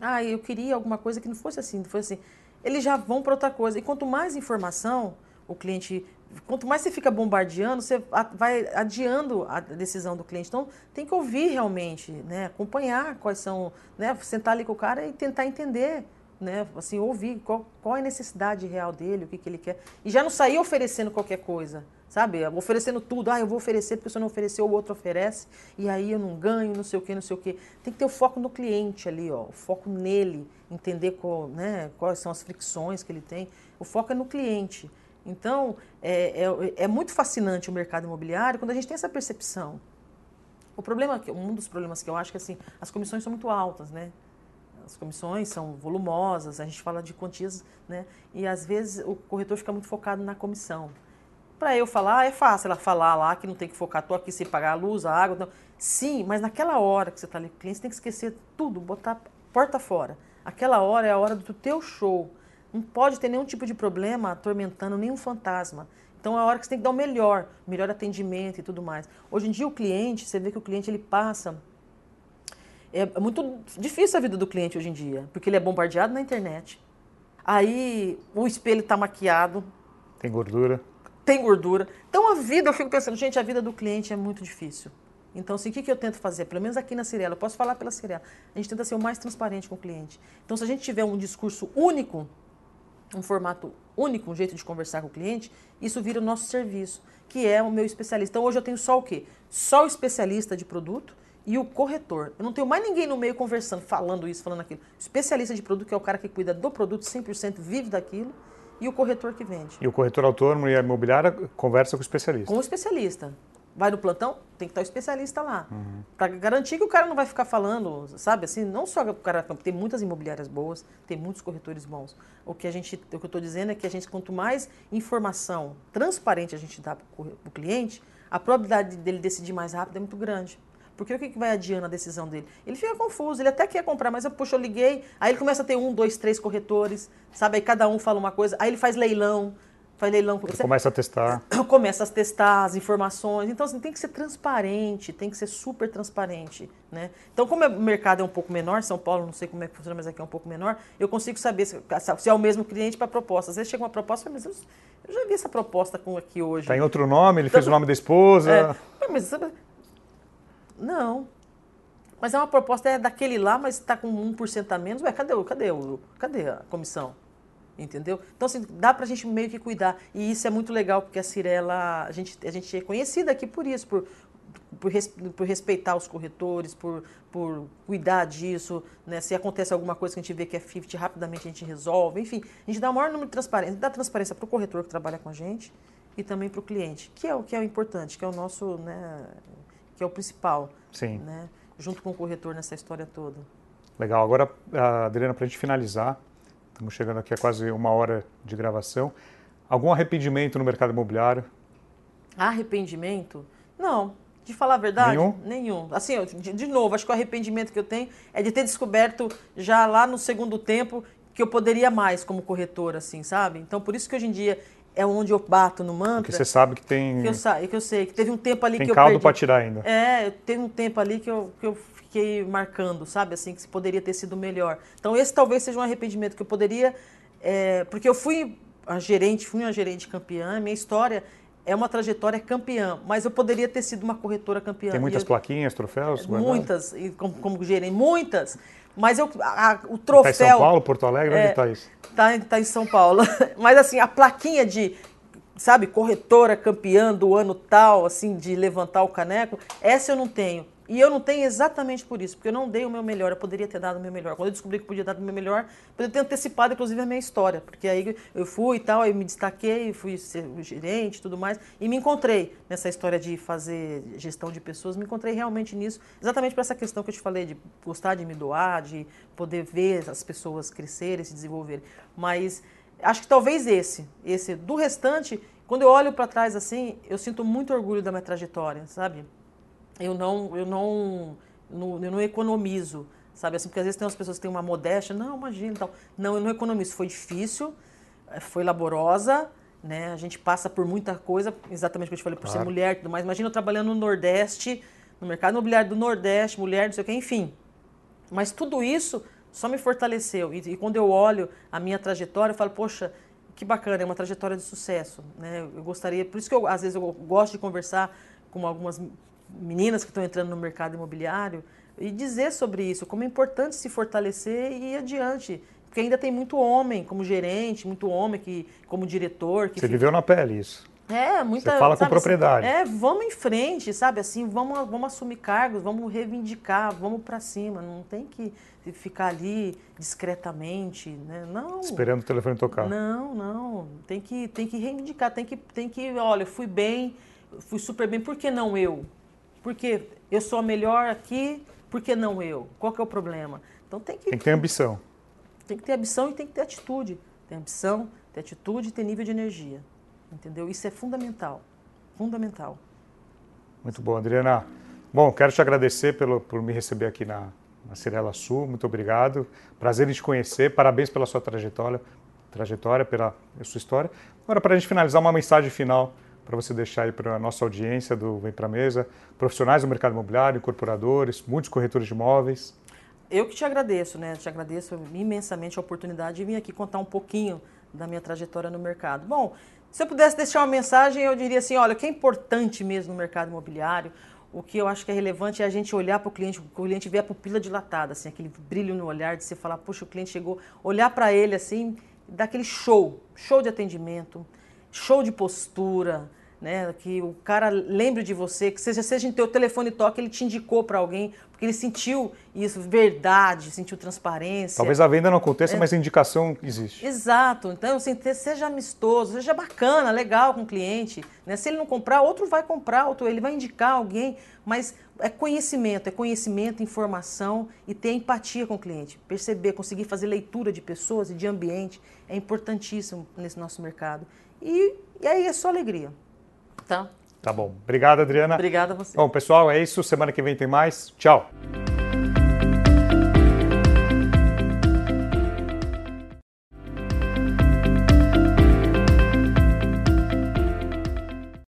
Ah, eu queria alguma coisa que não fosse assim, não fosse assim eles já vão para outra coisa. E quanto mais informação o cliente, quanto mais você fica bombardeando, você vai adiando a decisão do cliente. Então, tem que ouvir realmente, né? acompanhar quais são, né? sentar ali com o cara e tentar entender, né? assim, ouvir qual, qual é a necessidade real dele, o que, que ele quer. E já não sair oferecendo qualquer coisa sabe? Oferecendo tudo. Ah, eu vou oferecer porque se eu não oferecer, o outro oferece. E aí eu não ganho, não sei o que, não sei o que. Tem que ter o foco no cliente ali, ó. O foco nele, entender qual, né, quais são as fricções que ele tem. O foco é no cliente. Então, é, é, é muito fascinante o mercado imobiliário quando a gente tem essa percepção. O problema, um dos problemas que eu acho que assim, as comissões são muito altas, né? As comissões são volumosas, a gente fala de quantias, né? E às vezes o corretor fica muito focado na comissão. Para eu falar, é fácil ela falar lá que não tem que focar, estou aqui sem pagar a luz, a água. Não. Sim, mas naquela hora que você está ali com o cliente, você tem que esquecer tudo, botar porta fora. Aquela hora é a hora do teu show. Não pode ter nenhum tipo de problema atormentando nenhum fantasma. Então é a hora que você tem que dar o melhor, melhor atendimento e tudo mais. Hoje em dia o cliente, você vê que o cliente ele passa É muito difícil a vida do cliente hoje em dia, porque ele é bombardeado na internet. Aí o espelho está maquiado. Tem gordura. Tem gordura. Então a vida, eu fico pensando, gente, a vida do cliente é muito difícil. Então, assim, o que, que eu tento fazer? Pelo menos aqui na Cirela, eu posso falar pela Cirela. A gente tenta ser o mais transparente com o cliente. Então, se a gente tiver um discurso único, um formato único, um jeito de conversar com o cliente, isso vira o nosso serviço, que é o meu especialista. Então, hoje eu tenho só o quê? Só o especialista de produto e o corretor. Eu não tenho mais ninguém no meio conversando, falando isso, falando aquilo. O especialista de produto, que é o cara que cuida do produto 100%, vive daquilo, e o corretor que vende. E o corretor autônomo e a imobiliária conversa com o especialista. Com o especialista vai no plantão, tem que estar o especialista lá. Uhum. Para garantir que o cara não vai ficar falando, sabe, assim, não só o cara, tem muitas imobiliárias boas, tem muitos corretores bons. O que a gente, o que eu estou dizendo é que a gente, quanto mais informação transparente a gente dá para o cliente, a probabilidade dele decidir mais rápido é muito grande. Porque o que, que vai adiando a decisão dele? Ele fica confuso, ele até quer comprar, mas eu, poxa, eu liguei, aí ele começa a ter um, dois, três corretores, sabe? Aí cada um fala uma coisa, aí ele faz leilão, faz leilão. Você começa a testar. Começa a testar as informações. Então, assim, tem que ser transparente, tem que ser super transparente. Né? Então, como o mercado é um pouco menor, São Paulo, não sei como é que funciona, mas aqui é um pouco menor, eu consigo saber se, se é o mesmo cliente para proposta. Às vezes chega uma proposta, mas eu, eu já vi essa proposta com aqui hoje. Está em outro nome, ele então, fez o nome da esposa. É, mas, não. Mas é uma proposta é daquele lá, mas está com 1% a menos. Ué, cadê, cadê, cadê a comissão? Entendeu? Então, assim, dá para a gente meio que cuidar. E isso é muito legal, porque a Cirela, a gente, a gente é conhecida aqui por isso, por, por, res, por respeitar os corretores, por, por cuidar disso. Né? Se acontece alguma coisa que a gente vê que é 50, rapidamente a gente resolve. Enfim, a gente dá o maior número de transparência. Dá transparência para o corretor que trabalha com a gente e também para o cliente, que é o que é o importante, que é o nosso, né, que é o principal. Sim. Né? Junto com o corretor nessa história toda. Legal. Agora, Adriana, para a gente finalizar, Estamos chegando aqui a quase uma hora de gravação. Algum arrependimento no mercado imobiliário? Arrependimento? Não. De falar a verdade? Nenhum? Nenhum. Assim, de, de novo, acho que o arrependimento que eu tenho é de ter descoberto já lá no segundo tempo que eu poderia mais como corretor, assim, sabe? Então, por isso que hoje em dia é onde eu bato no mantra. Porque você sabe que tem. Que eu, que eu sei, que teve um tempo ali tem que eu. Tem caldo para tirar ainda. É, teve um tempo ali que eu, que eu fiquei marcando, sabe? Assim, que se poderia ter sido melhor. Então, esse talvez seja um arrependimento que eu poderia. É, porque eu fui a gerente, fui uma gerente campeã, minha história é uma trajetória campeã, mas eu poderia ter sido uma corretora campeã. Tem muitas eu, plaquinhas, troféus? Muitas, e como, como gerente, muitas. Mas eu, a, o troféu. Está em São Paulo, Porto Alegre? É, onde está isso? Está tá em São Paulo. mas assim, a plaquinha de sabe, corretora campeã do ano tal, assim, de levantar o caneco, essa eu não tenho. E eu não tenho exatamente por isso, porque eu não dei o meu melhor, eu poderia ter dado o meu melhor. Quando eu descobri que podia dar o meu melhor, poderia ter antecipado, inclusive, a minha história, porque aí eu fui e tal, aí me destaquei, fui ser gerente e tudo mais, e me encontrei nessa história de fazer gestão de pessoas, me encontrei realmente nisso, exatamente para essa questão que eu te falei, de gostar de me doar, de poder ver as pessoas crescerem, se desenvolverem. Mas acho que talvez esse, esse do restante, quando eu olho para trás assim, eu sinto muito orgulho da minha trajetória, sabe? Eu não, eu não, não, eu não economizo, sabe? Assim, porque às vezes tem umas pessoas que têm uma modéstia, não, imagina, tal. Não, eu não economizo. Foi difícil, eh, foi laborosa, né? A gente passa por muita coisa, exatamente o que eu te falei, por claro. ser mulher e tudo mais. Imagina eu trabalhando no Nordeste, no mercado imobiliário do Nordeste, mulher, não sei o que, enfim. Mas tudo isso só me fortaleceu. E, e, quando eu olho a minha trajetória, eu falo, poxa, que bacana, é uma trajetória de sucesso. Né? Eu gostaria, por isso que eu, às vezes eu gosto de conversar com algumas meninas que estão entrando no mercado imobiliário e dizer sobre isso, como é importante se fortalecer e ir adiante. Porque ainda tem muito homem como gerente, muito homem que, como diretor. Que Você fica... viveu na pele isso. É, muita. Você fala sabe, com propriedade. Assim, é, vamos em frente, sabe? Assim, vamos, vamos assumir cargos, vamos reivindicar, vamos para cima. Não tem que ficar ali discretamente, né? Não. Esperando o telefone tocar. Não, não. Tem que, tem que reivindicar, tem que, tem que, olha, fui bem, fui super bem, por que não eu? Porque eu sou a melhor aqui, por que não eu? Qual que é o problema? Então tem que, tem que ter ambição. Tem que ter ambição e tem que ter atitude. Tem ambição, ter atitude e ter nível de energia. Entendeu? Isso é fundamental. Fundamental. Muito bom, Adriana. Bom, quero te agradecer pelo, por me receber aqui na, na Cirela Sul. Muito obrigado. Prazer em te conhecer. Parabéns pela sua trajetória, trajetória pela sua história. Agora, para a gente finalizar, uma mensagem final para você deixar aí para a nossa audiência do Vem para a Mesa, profissionais do mercado imobiliário, incorporadores, muitos corretores de imóveis. Eu que te agradeço, né? Te agradeço imensamente a oportunidade de vir aqui contar um pouquinho da minha trajetória no mercado. Bom, se eu pudesse deixar uma mensagem, eu diria assim: olha, o que é importante mesmo no mercado imobiliário, o que eu acho que é relevante é a gente olhar para o cliente, o cliente ver a pupila dilatada, assim, aquele brilho no olhar de você falar, puxa, o cliente chegou, olhar para ele assim, dar aquele show, show de atendimento, show de postura, né? Que o cara lembre de você, que seja, seja em teu telefone toque, ele te indicou para alguém, porque ele sentiu isso, verdade, sentiu transparência. Talvez a venda não aconteça, é. mas a indicação existe. Exato. Então, assim, seja amistoso, seja bacana, legal com o cliente. Né? Se ele não comprar, outro vai comprar, outro ele vai indicar alguém, mas é conhecimento, é conhecimento, informação e ter empatia com o cliente. Perceber, conseguir fazer leitura de pessoas e de ambiente é importantíssimo nesse nosso mercado. E, e aí é só alegria. Tá? Tá bom. Obrigado, Adriana. Obrigada a você. Bom, pessoal, é isso. Semana que vem tem mais. Tchau.